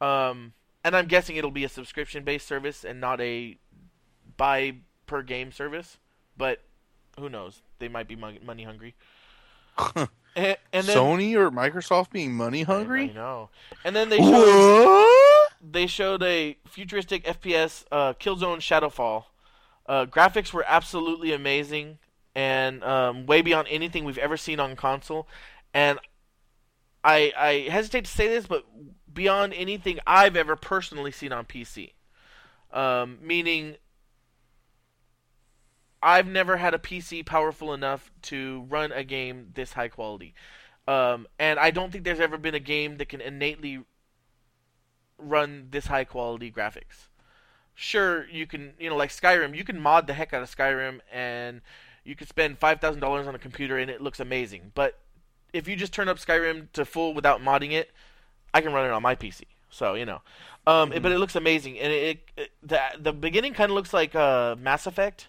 Um, and I'm guessing it'll be a subscription-based service and not a buy per game service, but who knows? They might be money hungry. and, and then Sony or Microsoft being money I hungry? know. And then they showed, they showed a futuristic FPS uh, Killzone Shadowfall. Uh, graphics were absolutely amazing and um, way beyond anything we've ever seen on console. And I I hesitate to say this, but beyond anything I've ever personally seen on PC. Um, meaning, I've never had a PC powerful enough to run a game this high quality. Um, and I don't think there's ever been a game that can innately run this high quality graphics. Sure, you can, you know, like Skyrim, you can mod the heck out of Skyrim and you could spend five thousand dollars on a computer and it looks amazing. But if you just turn up Skyrim to full without modding it, I can run it on my PC. So you know, um, Mm-hmm. it- but it looks amazing, and it, it the the beginning kind of looks like uh, Mass Effect,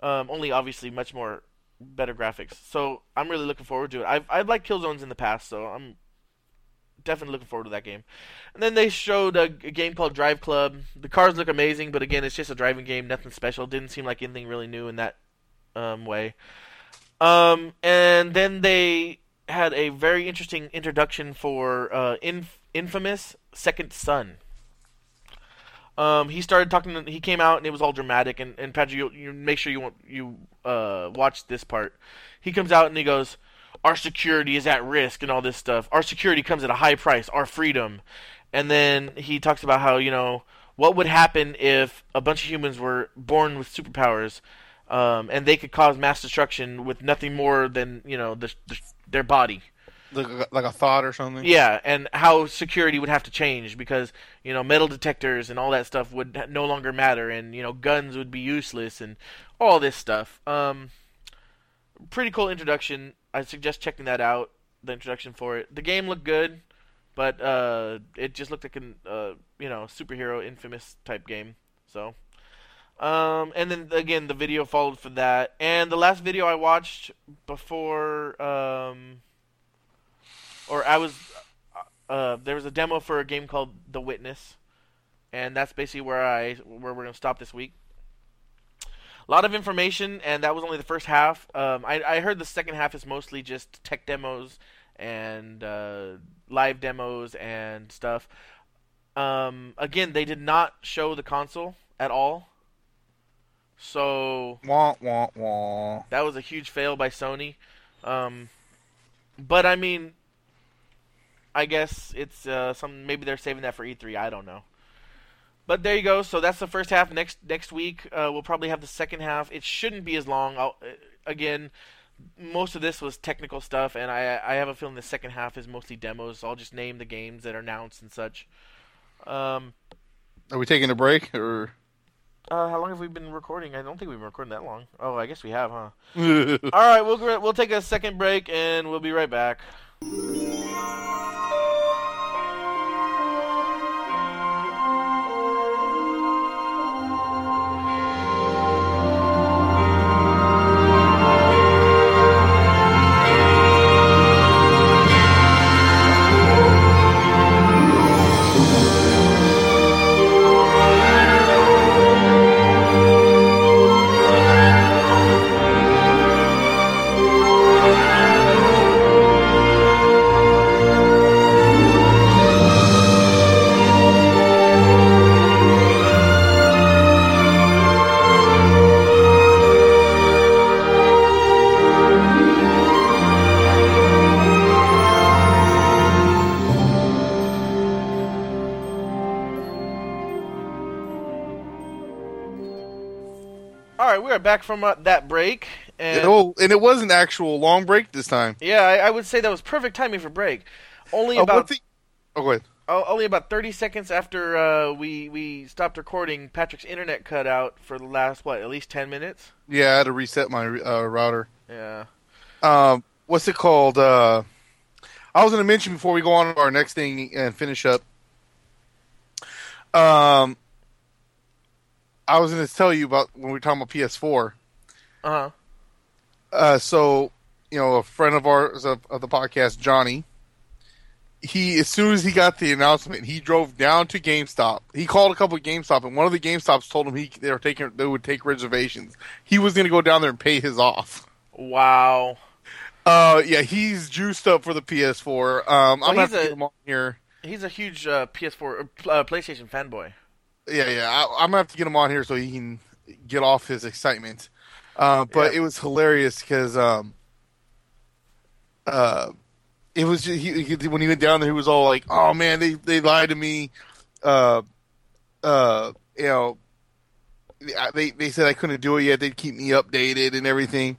um, only obviously much more better graphics. So I'm really looking forward to it. I've I've liked Killzones in the past, so I'm definitely looking forward to that game. And then they showed a, a game called Drive Club. The cars look amazing, but again, it's just a driving game, nothing special. Didn't seem like anything really new in that um, way. Um, and then they had a very interesting introduction for uh, Inf- Infamous Second Son. Um, he started talking. He came out and it was all dramatic. And, and Patrick, you, you make sure you you uh, watch this part. He comes out and he goes, "Our security is at risk and all this stuff. Our security comes at a high price. Our freedom." And then he talks about how you know what would happen if a bunch of humans were born with superpowers, um, and they could cause mass destruction with nothing more than you know the, the, their body. Like, like a thought or something. Yeah, and how security would have to change because you know metal detectors and all that stuff would no longer matter, and you know guns would be useless, and all this stuff. Um, pretty cool introduction. I suggest checking that out. The introduction for it. The game looked good, but uh, it just looked like an uh, you know superhero infamous type game. So, um, and then again the video followed for that, and the last video I watched before um or I was uh, there was a demo for a game called The Witness, and that's basically where I where we're gonna stop this week. A lot of information, and that was only the first half. Um, I, I heard the second half is mostly just tech demos and uh, live demos and stuff. Um, again, they did not show the console at all, so Wah wah wah. that was a huge fail by Sony. Um, but I mean, I guess it's uh, some maybe they're saving that for E3. I don't know. But there you go. So that's the first half. Next next week uh, we'll probably have the second half. It shouldn't be as long. I'll, uh, again, most of this was technical stuff, and I I have a feeling the second half is mostly demos. So I'll just name the games that are announced and such. Um, Are we taking a break or? Uh, how long have we been recording? I don't think we've been recording that long. Oh, I guess we have, huh? All right, we'll we'll take a second break and we'll be right back. Back from uh, that break, and oh, and it was an actual long break this time. yeah, I, I would say that was perfect timing for break. Only Oh, about the- oh, go ahead. oh, only about thirty seconds after uh, we we stopped recording, Patrick's internet cut out for the last what, at least ten minutes. Yeah, I had to reset my uh, router. Yeah. Um, what's it called? Uh, I was going to mention before we go on to our next thing and finish up. Um, I was going to tell you about when we were talking about PS4. Uh huh. Uh, so you know, a friend of ours of, of the podcast, Johnny. He as soon as he got the announcement, he drove down to GameStop. He called a couple of GameStop, and one of the GameStops told him he they were taking they would take reservations. He was going to go down there and pay his off. Wow. Uh, yeah, he's juiced up for the PS4. Um, Well, I'm gonna he's a- get him on here. He's a huge uh, PS4 uh, PlayStation fanboy. Yeah, yeah, I, I'm gonna have to get him on here so he can get off his excitement. Uh, but Yeah. it was hilarious because um, uh, it was ju- he, he, when he went down there, he was all like, "Oh man, they they lied to me." Uh, uh, you know, they they said I couldn't do it yet. They'd keep me updated and everything.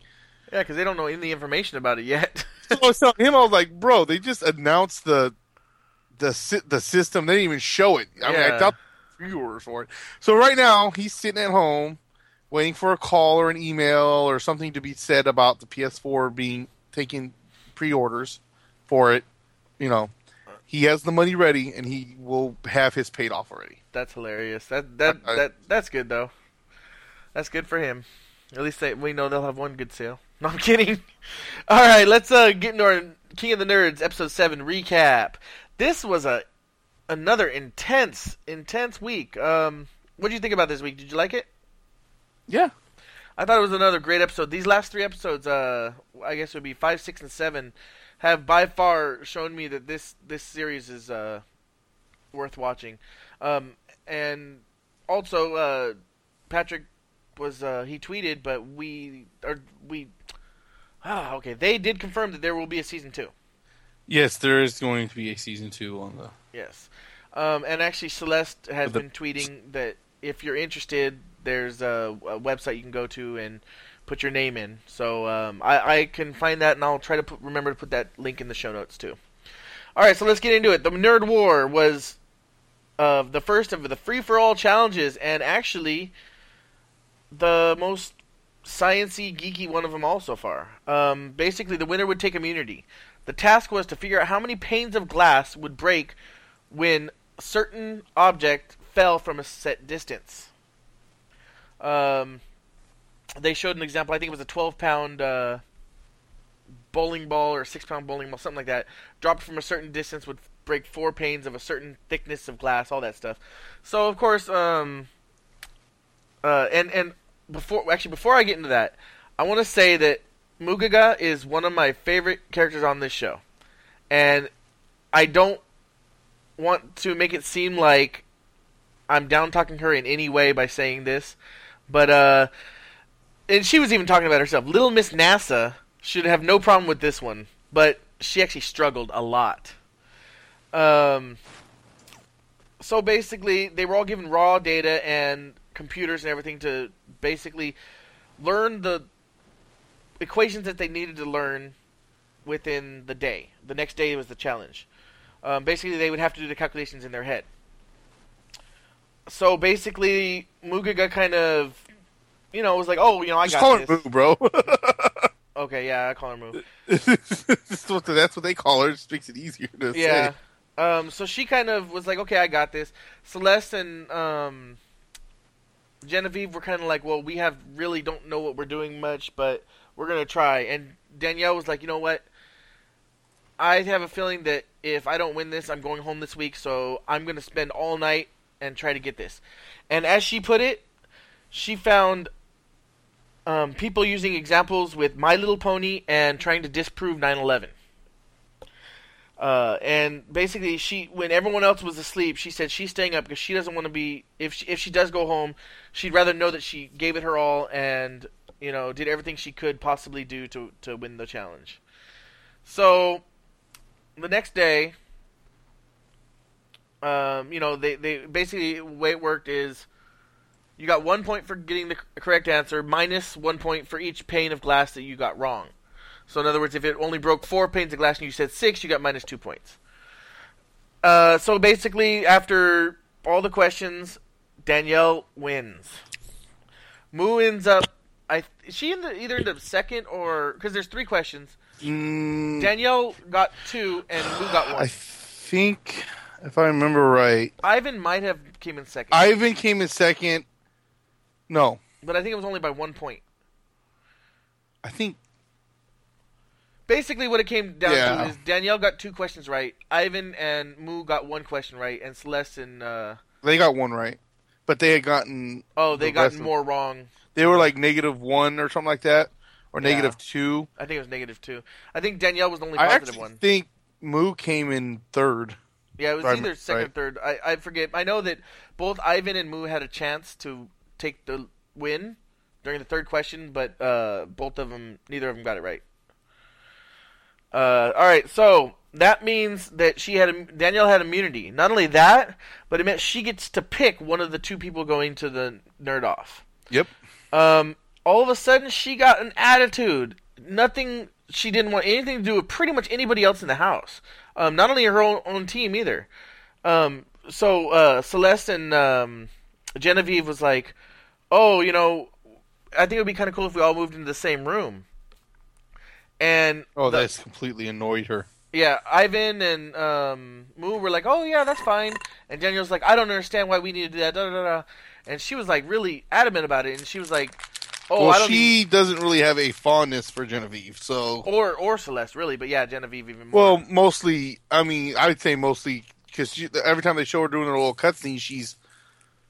Yeah, because they don't know any information about it yet. so I was telling him, I was like, "Bro, they just announced the the the system. They didn't even show it. I mean, I Yeah. doubt viewers for it. So right now, he's sitting at home waiting for a call or an email or something to be said about the PS4 being taking pre-orders for it. You know, he has the money ready and he will have his paid off already. That's hilarious. That that I- that that's good though. That's good for him. At least they, we know they'll have one good sale. No, I'm kidding. All right, let's uh, get into our King of the Nerds episode seven recap. This was a another intense, intense week. Um, what did you think about this week? Did you like it? Yeah. I thought it was another great episode. These last three episodes, uh, I guess it would be five, six, and seven, have by far shown me that this this series is uh, worth watching. Um, and also, uh, Patrick was uh, he tweeted, but we or we ah okay they did confirm that there will be a season two. Yes, there is going to be a season two on the. Yes. Um, and actually, Celeste has The- been tweeting that if you're interested, there's a, a website you can go to and put your name in. So um, I, I can find that, and I'll try to put, remember to put that link in the show notes too. All right, so let's get into it. The Nerd War was uh, the first of the free for all challenges, and actually the most sciency, geeky one of them all so far. Um, basically, the winner would take immunity. The task was to figure out how many panes of glass would break when a certain object fell from a set distance. Um, they showed an example. I think it was a 12 pound uh, bowling ball or 6 pound bowling ball, something like that. Dropped from a certain distance would break four panes of a certain thickness of glass, all that stuff. So, of course, um, uh, and, and before, actually, before I get into that, I want to say that Moogega is one of my favorite characters on this show. And I don't want to make it seem like I'm down talking her in any way by saying this, but uh, and she was even talking about herself. Little Miss NASA should have no problem with this one, but she actually struggled a lot. Um, so basically, they were all given raw data and computers and everything to basically learn the equations that they needed to learn within the day. The next day was the challenge. Um, basically, they would have to do the calculations in their head. So basically, Moogega kind of, you know, was like, "Oh, you know, I Just got call this." her Moo, bro. Okay, yeah, I call her Moo. that's, what, they call her. It just makes it easier to Yeah. say. Um, so she kind of was like, "Okay, I got this." Celeste and um, Genevieve were kind of like, "Well, we have really don't know what we're doing much, but we're gonna try." And Danielle was like, "You know what? I have a feeling that if I don't win this, I'm going home this week, so I'm gonna spend all night and try to get this." And as she put it, she found um, people using examples with My Little Pony and trying to disprove 9/11. Uh, and basically, she when everyone else was asleep, she said she's staying up because she doesn't want to be. If she, if she does go home, she'd rather know that she gave it her all and you know did everything she could possibly do to to win the challenge. So the next day, um, you know, they they basically the way it worked is you got one point for getting the correct answer, minus one point for each pane of glass that you got wrong. So in other words, if it only broke four panes of glass and you said six, you got minus two points. Uh, so basically, after all the questions, Danielle wins. Moo ends up. I she ended, either ended up second or because there's three questions. Mm, Danielle got two and Moo got one. I think, if I remember right, Ivan might have came in second, Ivan came in second. No, but I think it was only by one point. I think Basically, what it came down Yeah. to is Danielle got two questions right. Ivan and Moo got one question right, and Celeste and uh, they got one right, but they had gotten oh, they The got rest of- more wrong. They were like negative one or something like that, or Yeah. negative two. I think it was negative two. I think Danielle was the only one. I one. think Moo came in third. Yeah, it was either second or right. third. I, I forget. I know that both Ivan and Moo had a chance to take the win during the third question, but uh, both of them, neither of them got it right. Uh, all right, so that means that she had Danielle had immunity. Not only that, but it meant she gets to pick one of the two people going to the nerd off. Yep. Um, all of a sudden, she got an attitude. Nothing. She didn't want anything to do with pretty much anybody else in the house. Um, not only her own, own team either. Um, so uh, Celeste and um, Genevieve was like, "Oh, you know, I think it would be kind of cool if we all moved into the same room. And Oh, the- that's completely annoyed her. yeah, Ivan and um, Moo were like, "Oh yeah, that's fine," and Daniel's like, "I don't understand why we need to do that." Da, da, da, da. And she was like really adamant about it, and she was like, "Oh, I well, don't." she doesn't really have a fondness for Genevieve, so or or Celeste really, but yeah, Genevieve even more. well, mostly. I mean, I would say mostly because every time they show her doing her little cutscene, she's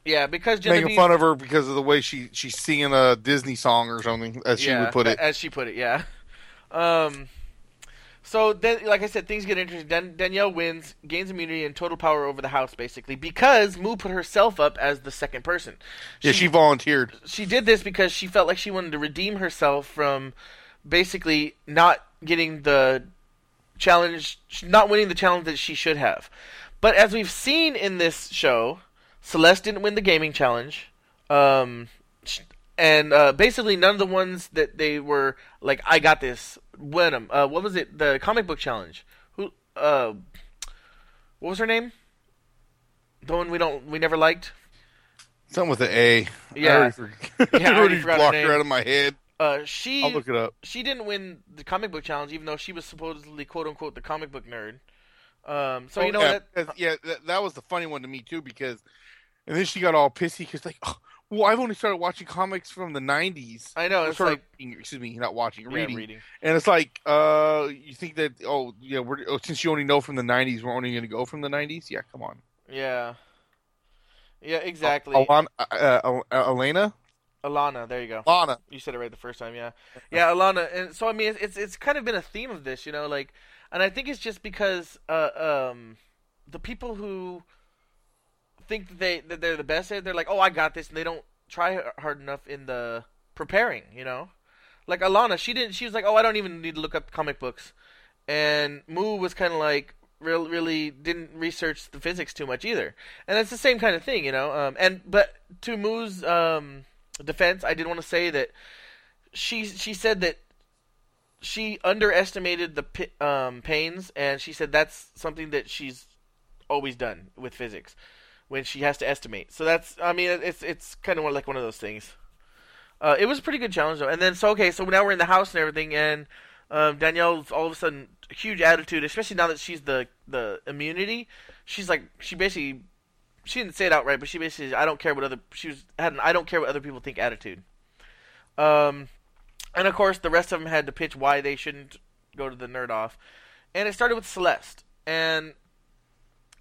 yeah, because Genevieve making fun of her because of the way she she's singing a Disney song or something, as she yeah, would put it. as she put it, yeah. Um, so then, like I said, things get interesting. Dan- Danielle wins, gains immunity and total power over the house, basically, because Moo put herself up as the second person. yeah, she volunteered. she did this because she felt like she wanted to redeem herself from basically not getting the challenge, not winning the challenge that she should have. But as we've seen in this show, Celeste didn't win the gaming challenge. Um, and uh, basically, none of the ones that they were like, "I got this," win them. Uh, what was it? The comic book challenge. Who? Uh, what was her name? The one we don't, we never liked. Something with an A. Yeah. I already, Yeah, I already her blocked name. her out of my head. Uh, she I'll look it up. she didn't win the comic book challenge, even though she was supposedly quote unquote the comic book nerd. Um, so you know Oh, yeah, that yeah, that, that was the funny one to me too because, and then she got all pissy because like, oh, well, I've only started watching comics from the '90s. I know it's like reading- excuse me, not watching, yeah, reading. reading. And it's like, uh, you think that? Oh, yeah, we're oh, since you only know from the '90s, we're only going to go from the '90s. Yeah, come on. Yeah, yeah, exactly. Alana, uh, uh, Elena, Alana, there you go. Lana. You said it right the first time, yeah, yeah, Alana. And so I mean, it's it's, it's kind of been a theme of this, you know, like, and I think it's just because uh, um, the people who think that they that they're the best at, they're like, oh, I got this, and they don't try hard enough in the preparing, you know. Like Alana, she didn't. She was like, oh, I don't even need to look up comic books, and Moo was kind of like. Real, really didn't research the physics too much either, and it's the same kind of thing, you know. Um, and but to Moo's um, defense, I did want to say that she she said that she underestimated the um, panes, and she said that's something that she's always done with physics when she has to estimate. So that's I mean it's it's kind of like one of those things. Uh, it was a pretty good challenge though. And then so okay, so now we're in the house and everything, and um, Danielle's all of a sudden huge attitude, especially now that she's the the immunity. She's like she basically she didn't say it outright, but she basically I don't care what other she was had an I don't care what other people think attitude. Um, and of course the rest of them had to pitch why they shouldn't go to the nerd off, and it started with Celeste, and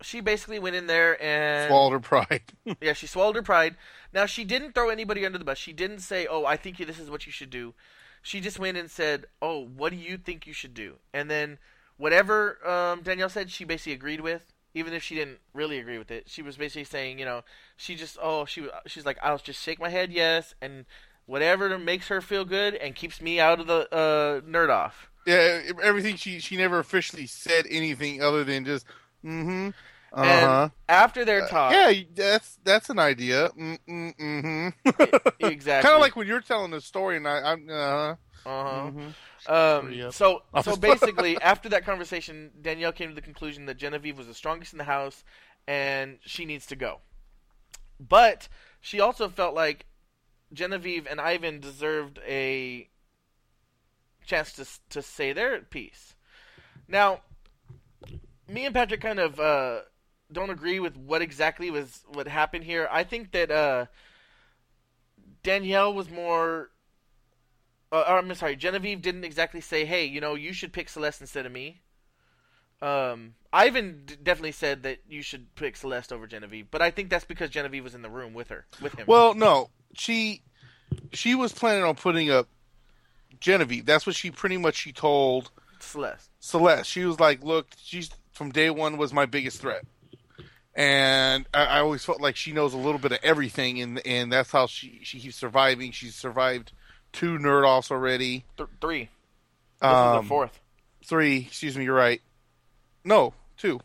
she basically went in there and Swallowed her pride. yeah, she swallowed her pride. Now she didn't throw anybody under the bus. She didn't say, "Oh, I think this is what you should do." She just went and said, "Oh, what do you think you should do?" And then whatever um, Danielle said, she basically agreed with, even if she didn't really agree with it. She was basically saying, you know, she just oh she she's like, "I'll just shake my head yes," and whatever makes her feel good and keeps me out of the uh, nerd off. yeah, everything she she never officially said anything other than just mm-hmm. Uh And huh. after their talk, yeah, that's that's an idea. Mm mm exactly, Kind of like when you're telling a story, and I, I'm uh uh-huh. Mhm. Um, Hurry so so basically, after that conversation, Danielle came to the conclusion that Genevieve was the strongest in the house, and she needs to go. But she also felt like Genevieve and Ivan deserved a chance to to say their piece. Now, me and Patrick kind of uh, don't agree with what exactly was what happened here. I think that uh, Danielle was more uh, or, I'm sorry, Genevieve didn't exactly say, "Hey, you know, you should pick Celeste instead of me." Um, Ivan d- definitely said that you should pick Celeste over Genevieve, but I think that's because Genevieve was in the room with her, with him. Well, no, she she was planning on putting up Genevieve. That's what she pretty much she told Celeste. Celeste. She was like, "Look, she's from day one was my biggest threat." And I, I always felt like she knows a little bit of everything, and and that's how she she keeps surviving. She's survived two nerd offs already. Th- three. This is Um, the fourth. Three, excuse me, you're right. No, two.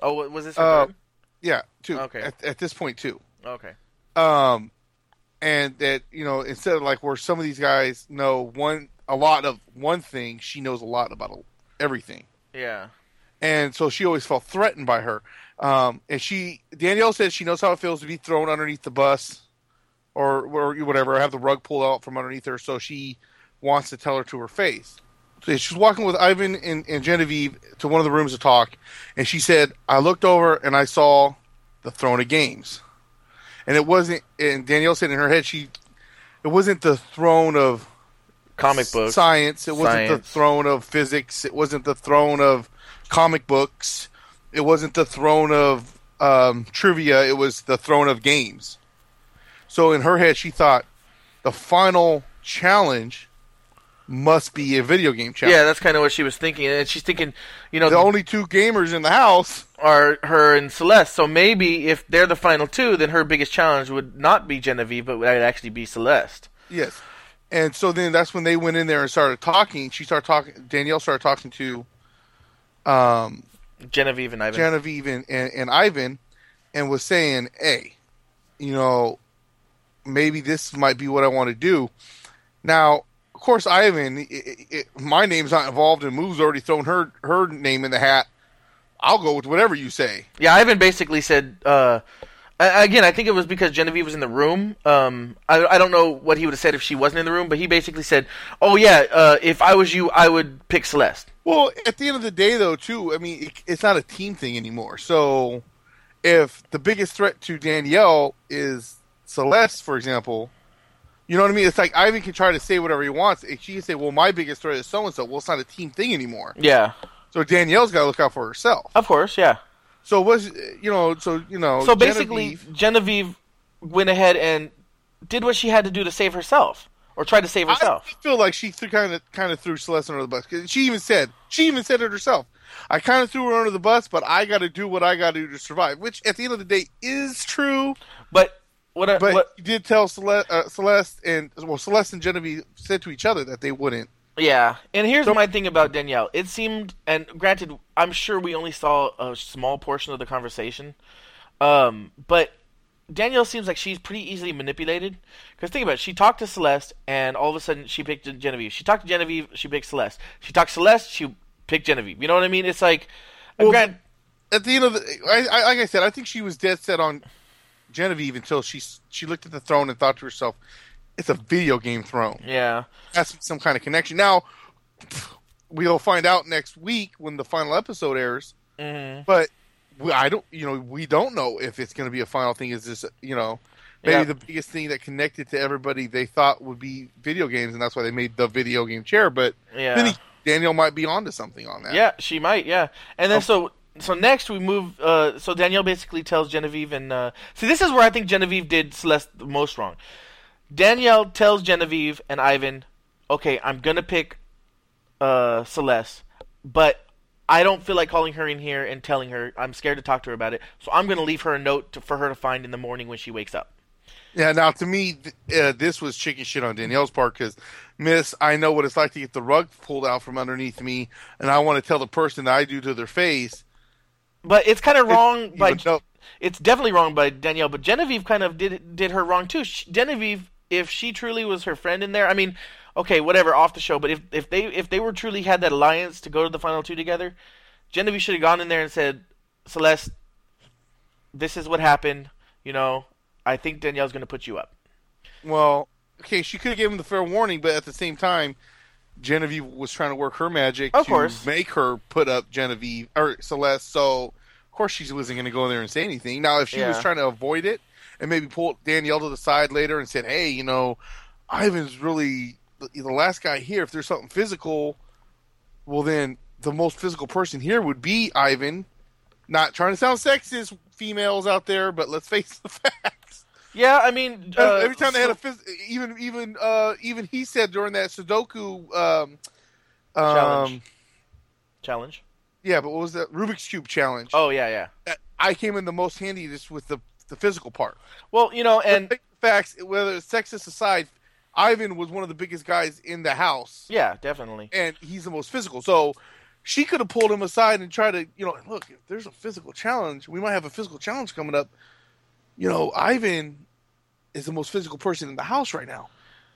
Oh, was this uh, third? Yeah, two. Okay. At, at this point, two. Okay. Um, and that you know, instead of like where some of these guys know one a lot of one thing, she knows a lot about everything, Yeah. And so she always felt threatened by her. Um, and she Danielle said she knows how it feels to be thrown underneath the bus or or whatever, have the rug pulled out from underneath her, so she wants to tell her to her face. So she's walking with Ivan and, and Genevieve to one of the rooms to talk, and she said, "I looked over and I saw the Throne of Games." and it wasn't. And Danielle said in her head, she, it wasn't the throne of Comic books. science. It wasn't the throne of physics. It wasn't the throne of comic books. It wasn't the throne of um, trivia. It was the throne of games. So in her head, she thought the final challenge must be a video game challenge. Yeah, that's kind of what she was thinking, and she's thinking, you know, the only two gamers in the house. are her and Celeste. So maybe if they're the final two, then her biggest challenge would not be Genevieve, but would actually be Celeste. Yes. And so then that's when they went in there and started talking. She started talking. Danielle started talking to um, Genevieve and Ivan. Genevieve and, and, and Ivan and was saying, hey, you know, maybe this might be what I want to do. Now, of course, Ivan, it, it, my name's not involved and Moo's already thrown her, her name in the hat. I'll go with whatever you say. Yeah, Ivan basically said. Uh, again, I think it was because Genevieve was in the room. Um, I, I don't know what he would have said if she wasn't in the room, but he basically said, "Oh yeah, uh, if I was you, I would pick Celeste." Well, at the end of the day, though, too, I mean, it, it's not a team thing anymore. So, if the biggest threat to Danielle is Celeste, for example, you know what I mean? It's like Ivan can try to say whatever he wants. She can say, "Well, my biggest threat is so and so." Well, it's not a team thing anymore. Yeah, So Danielle's got to look out for herself. of course, yeah. So was you know? So you know. So basically, Genevieve- Genevieve went ahead and did what she had to do to save herself, or try to save herself. I feel like she threw, kind of kind of threw Celeste under the bus. She even said she even said it herself. I kind of threw her under the bus, but I got to do what I got to do to survive. Which, at the end of the day, is true. But what? I, But what you did tell Celeste, uh, Celeste and well, Celeste and Genevieve said to each other that they wouldn't. Yeah, and here's So- my thing about Danielle. It seemed, and granted, I'm sure we only saw a small portion of the conversation, um, but Danielle seems like she's pretty easily manipulated. Because think about it, she talked to Celeste, and all of a sudden she picked Genevieve. She talked to Genevieve, she picked Celeste. She talked to Celeste, she picked Genevieve. You know what I mean? It's like, Well, grant, At the end of the, I, I, like I said, I think she was dead set on Genevieve until she she looked at the throne and thought to herself, "It's a video game throne. yeah, That's some kind of connection." Now we'll find out next week when the final episode airs. hmm But I don't, you know, we don't know if it's going to be a final thing. Is this, you know, maybe Yeah. the biggest thing that connected to everybody they thought would be video games, and that's why they made the video game chair. But yeah. then he, Daniel might be onto something on that. Yeah, she might. Yeah, and Oh. then so so next we move. Uh, so Danielle basically tells Genevieve, and uh, see, this is where I think Genevieve did Celeste the most wrong. Danielle tells Genevieve and Ivan, "Okay, I'm gonna pick uh, Celeste, but I don't feel like calling her in here and telling her. I'm scared to talk to her about it, so I'm gonna leave her a note to, for her to find in the morning when she wakes up." Yeah, now to me, th- uh, this was chicken shit on Danielle's part because, Miss, I know what it's like to get the rug pulled out from underneath me, and I want to tell the person that I do to their face. But it's kind of wrong by it's definitely wrong by Danielle, but Genevieve kind of did did her wrong too. She, Genevieve, if she truly was her friend in there, I mean, okay, whatever, off the show, but if if they if they were truly had that alliance to go to the final two together, Genevieve should have gone in there and said, Celeste, this is what happened. You know, I think Danielle's going to put you up. well, okay, she could have given him the fair warning, but at the same time, Genevieve was trying to work her magic Of to course. make her put up Genevieve or Celeste. So, of course, she wasn't going to go in there and say anything. Now, if she was trying to avoid it and maybe pull Danielle to the side later and said, "Hey, you know, Ivan's really the, the last guy here. If there's something physical, well, then the most physical person here would be Ivan." Not trying to sound sexist, females out there, but let's face the facts. Yeah, I mean, uh, Every time they had a phys- even even uh even he said during that Sudoku um um Challenge. challenge. yeah, but what was that Rubik's cube challenge? Oh yeah, yeah. I came in the most handy just with the the physical part. Well, you know, and facts, whether it's sexist aside, Ivan was one of the biggest guys in the house, yeah, definitely. and he's the most physical. So she could have pulled him aside and tried to, you know, look, if there's a physical challenge, we might have a physical challenge coming up. You know, Ivan is the most physical person in the house right now.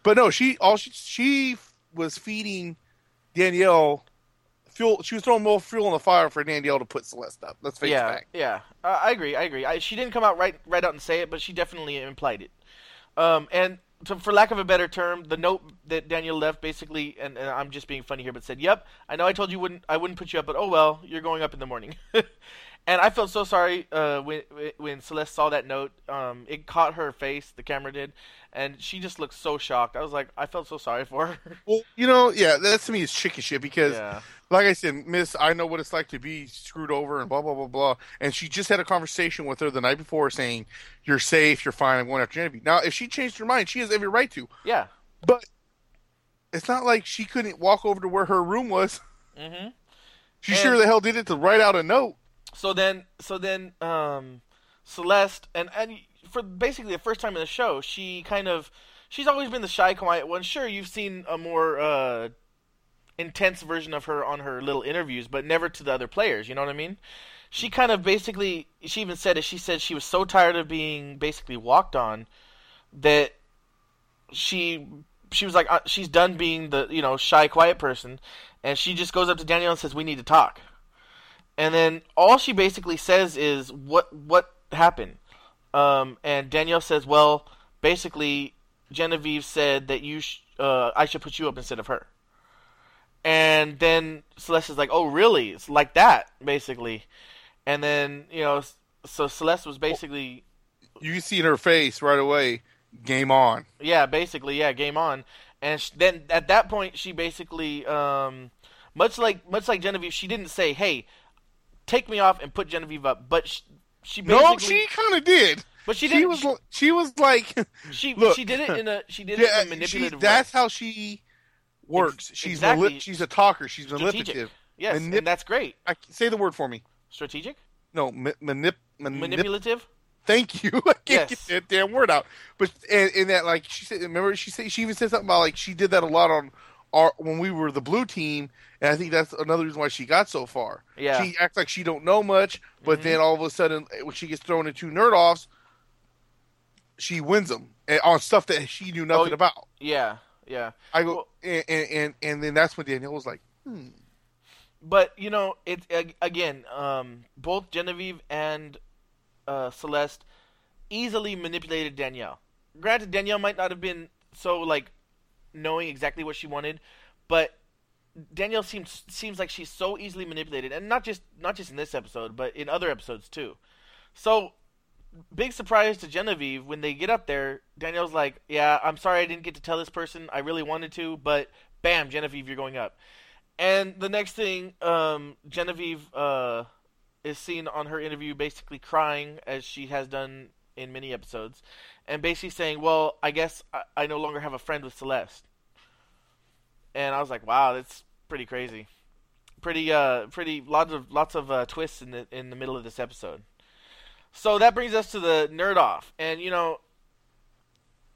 But no, she all she she was feeding Danielle fuel. She was throwing more fuel on the fire for Danielle to put Celeste up. Let's face yeah, yeah. Uh, I agree. I agree. I, she didn't come out right right out and say it, but she definitely implied it. Um, and to, for lack of a better term, the note that Daniel left basically, and, and I'm just being funny here, but said, "Yep, I know I told you wouldn't, I wouldn't put you up, but oh well, you're going up in the morning." and I felt so sorry uh, when when Celeste saw that note. Um, it caught her face, the camera did, and she just looked so shocked. I was like, I felt so sorry for her. Well, you know, yeah, that to me is chicken shit because, yeah, like I said, Miss, I know what it's like to be screwed over and blah blah blah blah. And she just had a conversation with her the night before, saying, "You're safe, you're fine. I'm going after Genevieve." Now, if she changed her mind, she has every right to. yeah. But it's not like she couldn't walk over to where her room was. Mm-hmm. She And- sure the hell did it to write out a note. So then, so then, um, Celeste and and for basically the first time in the show, she kind of she's always been the shy, quiet one. Sure, you've seen a more uh, intense version of her on her little interviews, but never to the other players. You know what I mean? She kind of basically, she even said it. She said she was so tired of being basically walked on that she she was like uh, she's done being the you know shy, quiet person, and she just goes up to Danielle and says, "We need to talk." and then all she basically says is what what happened um, and danielle says well basically genevieve said that you sh- uh, i should put you up instead of her and then celeste is like oh really it's like that basically and then you know so celeste was basically You can see in her face right away. Game on. yeah basically yeah game on and sh- then at that point she basically um, much like much like genevieve she didn't say hey take me off and put genevieve up but sh- she basically No, she kind of did. But she She didn't. was. She, She was like. she, look. she did it in a she did Yeah, it in a she, manipulative that's way. how she works. Ex- she's exactly. mali- she's a talker. She's Strategic. manipulative. Yes, manip- and that's great. I, say the word for me. Strategic, No, ma- manip, manip. manipulative. Thank you. I can't Yes. get that damn word out. But and, and that like she said. Remember she said she even said something about like she did that a lot on our when we were the blue team, and I think that's another reason why she got so far. Yeah. She acts like she don't know much, but Mhm. then all of a sudden when she gets thrown into nerd offs, she wins them on stuff that she knew nothing Oh, about. Yeah, yeah. I go Well- and, and and then that's when Danielle was like, hmm. But you know, it again. Um, both Genevieve and uh, Celeste easily manipulated Danielle. Granted, Danielle might not have been so like knowing exactly what she wanted, but Danielle seems seems like she's so easily manipulated, and not just not just in this episode, but in other episodes too. So, big surprise to Genevieve when they get up there. Danielle's like, "Yeah, I'm sorry I didn't get to tell this person. I really wanted to, but bam, Genevieve, you're going up." And the next thing, um, Genevieve uh, is seen on her interview basically crying as she has done in many episodes, and basically saying, "Well, I guess I, I no longer have a friend with Celeste." And I was like, "Wow, that's pretty crazy." Pretty, uh, pretty lots of lots of uh, twists in the in the middle of this episode. So that brings us to the nerd off, and you know,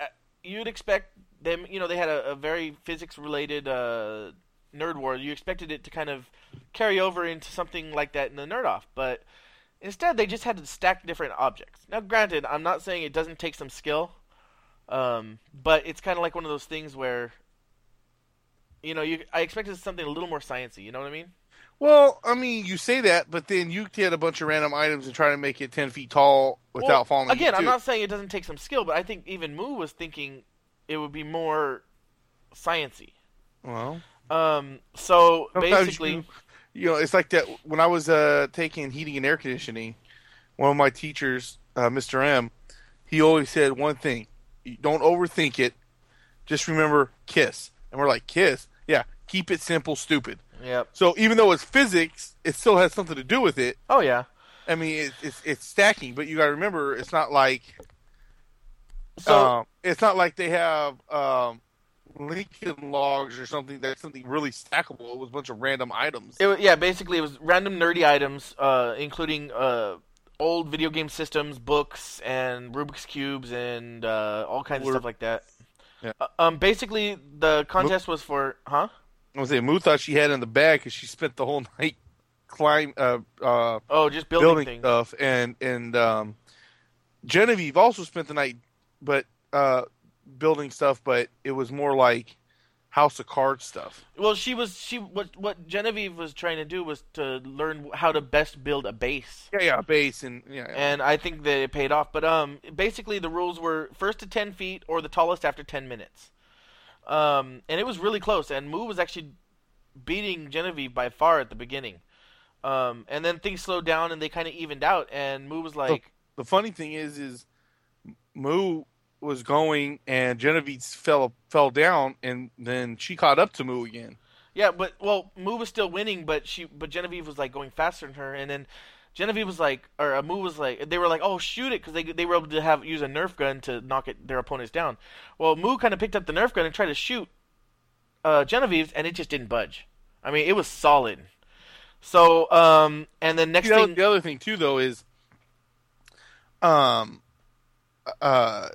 uh, you'd expect them. You know, they had a, a very physics related uh, nerd war. You expected it to kind of carry over into something like that in the nerd off, but instead they just had to stack different objects. Now, granted, I'm not saying it doesn't take some skill, um, but it's kind of like one of those things where. You know, you I expected something a little more sciencey. You know what I mean? Well, I mean, you say that, but then you get a bunch of random items and try to make it ten feet tall without Well, falling. Again, I'm not saying it doesn't take some skill, but I think even Moo was thinking it would be more sciency. Well, Um, so basically, you, you know, it's like that when I was uh, taking heating and air conditioning. One of my teachers, uh, Mr. M, he always said one thing: don't overthink it. Just remember, kiss. And we're like, kiss? Yeah, keep it simple, stupid. Yep. So even though it's physics, it still has something to do with it. Oh yeah. I mean, it, it's it's stacking, but you got to remember, it's not like So um, it's not like they have um, Lincoln logs or something that's something really stackable. It was a bunch of random items. it yeah, basically it was random nerdy items, uh, including uh, old video game systems, books, and Rubik's cubes, and uh, all kinds of stuff like that. Yeah. Uh, um, basically the contest was for, huh? I was saying, Moo thought she had in the bag because she spent the whole night climb uh, uh, Oh, just building, building, things. stuff, and and um, Genevieve also spent the night, but uh, building stuff. But it was more like House of Cards stuff. Well, she was she what what Genevieve was trying to do was to learn how to best build a base. Yeah, yeah, a base and yeah. yeah. And I think that it paid off. But um, basically the rules were first to ten feet or the tallest after ten minutes. Um, and it was really close. And Moo was actually beating Genevieve by far at the beginning. Um, and then things slowed down and they kind of evened out. And Moo was like, the funny thing is, is Moo was going and Genevieve fell fell down, and then she caught up to Moo again. Yeah, but well, Moo was still winning, but she but Genevieve was like going faster than her, and then Genevieve was like, or Moo was like, they were like, oh shoot it, because they they were able to have use a Nerf gun to knock it their opponents down. Well, Moo kind of picked up the Nerf gun and tried to shoot uh, Genevieve, and it just didn't budge. I mean, it was solid. So, um, and then next know, thing, the other thing too, though, is, um, uh,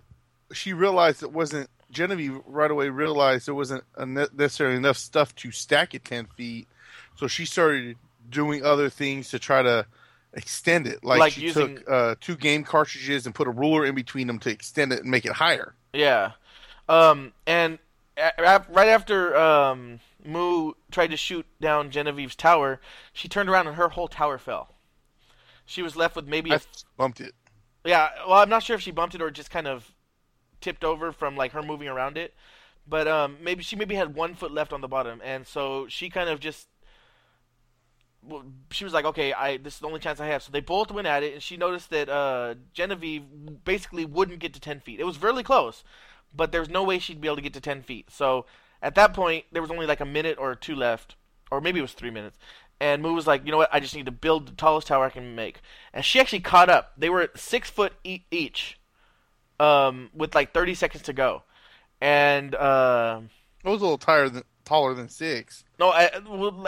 she realized it wasn't Genevieve right away realized there wasn't necessarily enough stuff to stack at ten feet, so she started doing other things to try to extend it. Like, Like she using- took uh, two game cartridges and put a ruler in between them to extend it and make it higher. Yeah. Um, and a- a- right after um, Moo tried to shoot down Genevieve's tower, she turned around and her whole tower fell. She was left with maybe a I bumped it. yeah. Well, I'm not sure if she bumped it or just kind of tipped over from like her moving around it. But um, maybe she maybe had one foot left on the bottom, and so she kind of just. She was like, "Okay, I this is the only chance I have." So they both went at it, and she noticed that uh, Genevieve basically wouldn't get to ten feet. It was really close, but there's no way she'd be able to get to ten feet. So at that point, there was only like a minute or two left, or maybe it was three minutes. And Moo was like, "You know what? I just need to build the tallest tower I can make." And she actually caught up. They were six foot e- each, um, with like 30 seconds to go. And uh, I was a little than taller than six. No, I,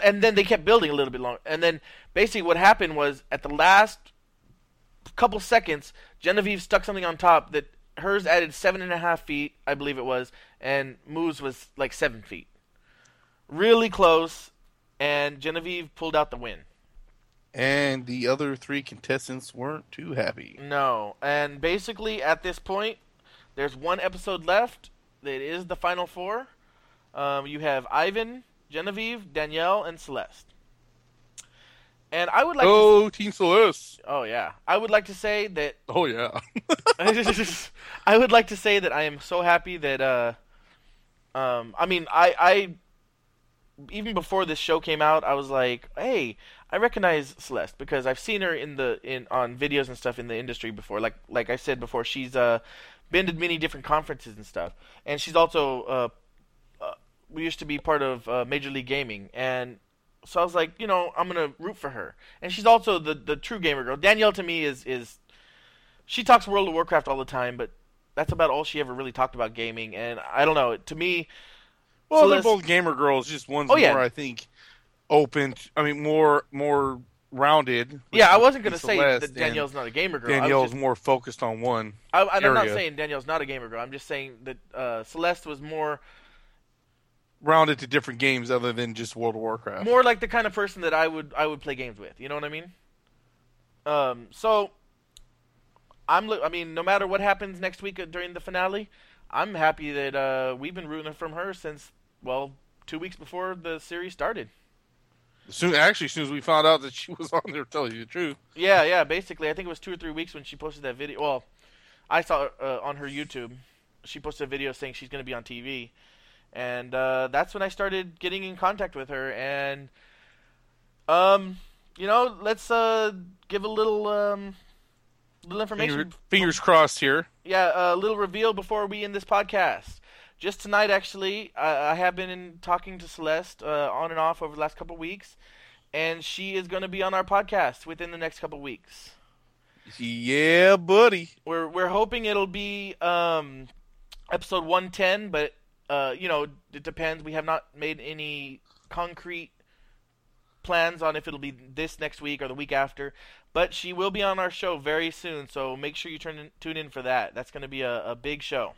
and then they kept building a little bit longer. And then basically what happened was at the last couple seconds, Genevieve stuck something on top that hers added seven and a half feet, I believe it was, and Moo's was like seven feet. Really close, and Genevieve pulled out the win. And the other three contestants weren't too happy. No, and basically at this point, there's one episode left. That is the final four. Um, you have Ivan, Genevieve, Danielle, and Celeste. And I would like. To, oh, Team Celeste. oh yeah, I would like to say that. Oh yeah. I would like to say that I am so happy that. Uh, um, I mean, I, I even before this show came out, I was like, hey, I recognize Celeste because I've seen her in the in on videos and stuff in the industry before. Like like I said before, she's uh been to many different conferences and stuff, and she's also uh we used to be part of uh, Major League Gaming, and so I was like, you know, I'm gonna root for her, and she's also the the true gamer girl. Danielle to me is is she talks World of Warcraft all the time, but that's about all she ever really talked about gaming, and I don't know. To me, Well, Celeste- they're both gamer girls. Just one's Oh, yeah. more, I think, open. I mean, more more rounded. yeah, I wasn't gonna Celeste say that Danielle's not a gamer girl. Danielle's just- more focused on one. I, I'm not saying Danielle's not a gamer girl. I'm just saying that uh, Celeste was more Rounded to different games other than just World of Warcraft. more like the kind of person that I would I would play games with. You know what I mean? Um, so I'm I mean, no matter what happens next week during the finale, I'm happy that uh, we've been rooting from her since well two weeks before the series started. Soon, actually, as soon as we found out that she was on there, telling you the truth. Yeah, yeah. Basically, I think it was two or three weeks when she posted that video. Well, I saw uh, on her YouTube, she posted a video saying she's going to be on TV, and uh, that's when I started getting in contact with her. And, um, you know, let's uh give a little um little information. Finger, fingers crossed here. Yeah, a little reveal before we end this podcast. Just tonight, actually, I, I have been in, talking to Celeste uh, on and off over the last couple weeks, and she is going to be on our podcast within the next couple weeks. Yeah, buddy. We're we're hoping it'll be um, episode 110, but uh, you know it depends. We have not made any concrete plans on if it'll be this next week or the week after. But she will be on our show very soon, so make sure you turn in, tune in for that. That's going to be a, a big show.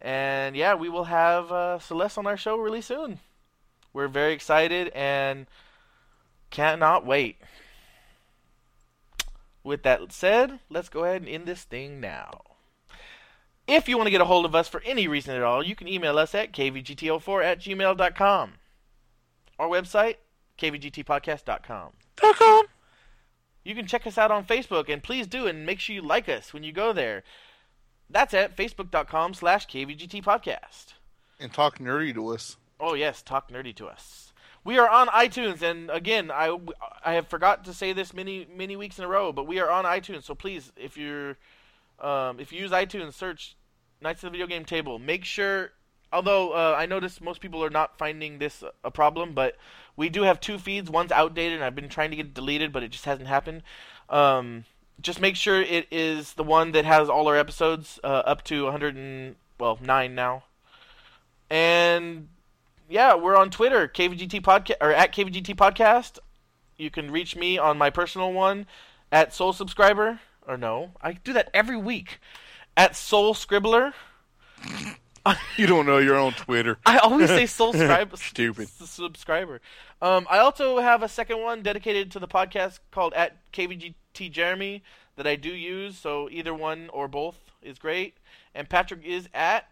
And yeah, we will have uh, Celeste on our show really soon. We're very excited and cannot wait. With that said, let's go ahead and end this thing now. If you want to get a hold of us for any reason at all, you can email us at kvgt04 at gmail.com. Our website, kvgtpodcast.com. .com. You can check us out on Facebook, and please do, and make sure you like us when you go there. That's at facebook.com slash kvgtpodcast. And talk nerdy to us. Oh yes, talk nerdy to us. We are on iTunes, and again, I, I have forgot to say this many many weeks in a row, but we are on iTunes. So please, if you're um, if you use iTunes, search Knights of the Video Game Table. Make sure, although uh, I notice most people are not finding this a problem, but we do have two feeds. One's outdated, and I've been trying to get it deleted, but it just hasn't happened. Um, just make sure it is the one that has all our episodes uh, up to 100 and well nine now. And yeah, we're on Twitter, KVGT podcast or at KVGT podcast. You can reach me on my personal one at Soul Subscriber or no, I do that every week at Soul Scribbler. You don't know your own Twitter. I always say Soul Scribe- Stupid. s- subscriber. Um, I also have a second one dedicated to the podcast called at KVGT Jeremy that I do use. So either one or both is great. And Patrick is at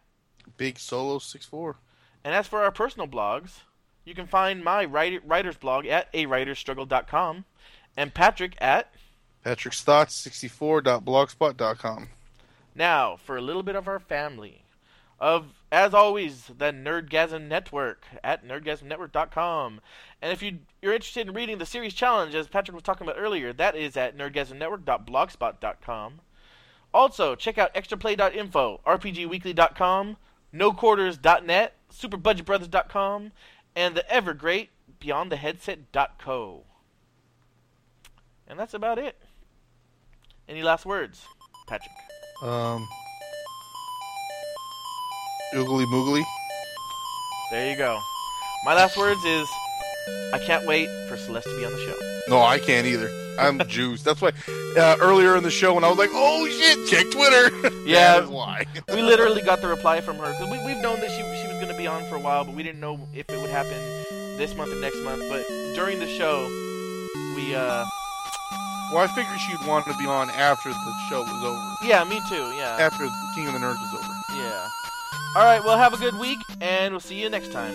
Big Solo six four. And as for our personal blogs, you can find my writer, writer's blog at awriterstruggle.com and Patrick at. Patrick's Thoughts 64.blogspot.com. Now, for a little bit of our family. Of, as always, the Nerdgasm Network at nerdgasmnetwork.com. And if you, you're interested in reading the series challenge, as Patrick was talking about earlier, that is at nerdgasmnetwork.blogspot.com. Also, check out extraplay.info, rpgweekly.com, noquarters.net, superbudgetbrothers.com, and the ever great beyondtheheadset.co. And that's about it. Any last words, Patrick? Um, Oogly Moogly. There you go. My last words is I can't wait for Celeste to be on the show. No, I can't either. I'm juiced. That's why uh, earlier in the show when I was like, "Oh shit, check Twitter." Yeah. Why. We literally got the reply from her because we, we've known that she she was going to be on for a while, but we didn't know if it would happen this month or next month. But during the show, we uh Well, I figured she'd want to be on after the show was over. yeah, me too. Yeah, After King of the Nerds was over. yeah. All right, well, have a good week, and we'll see you next time.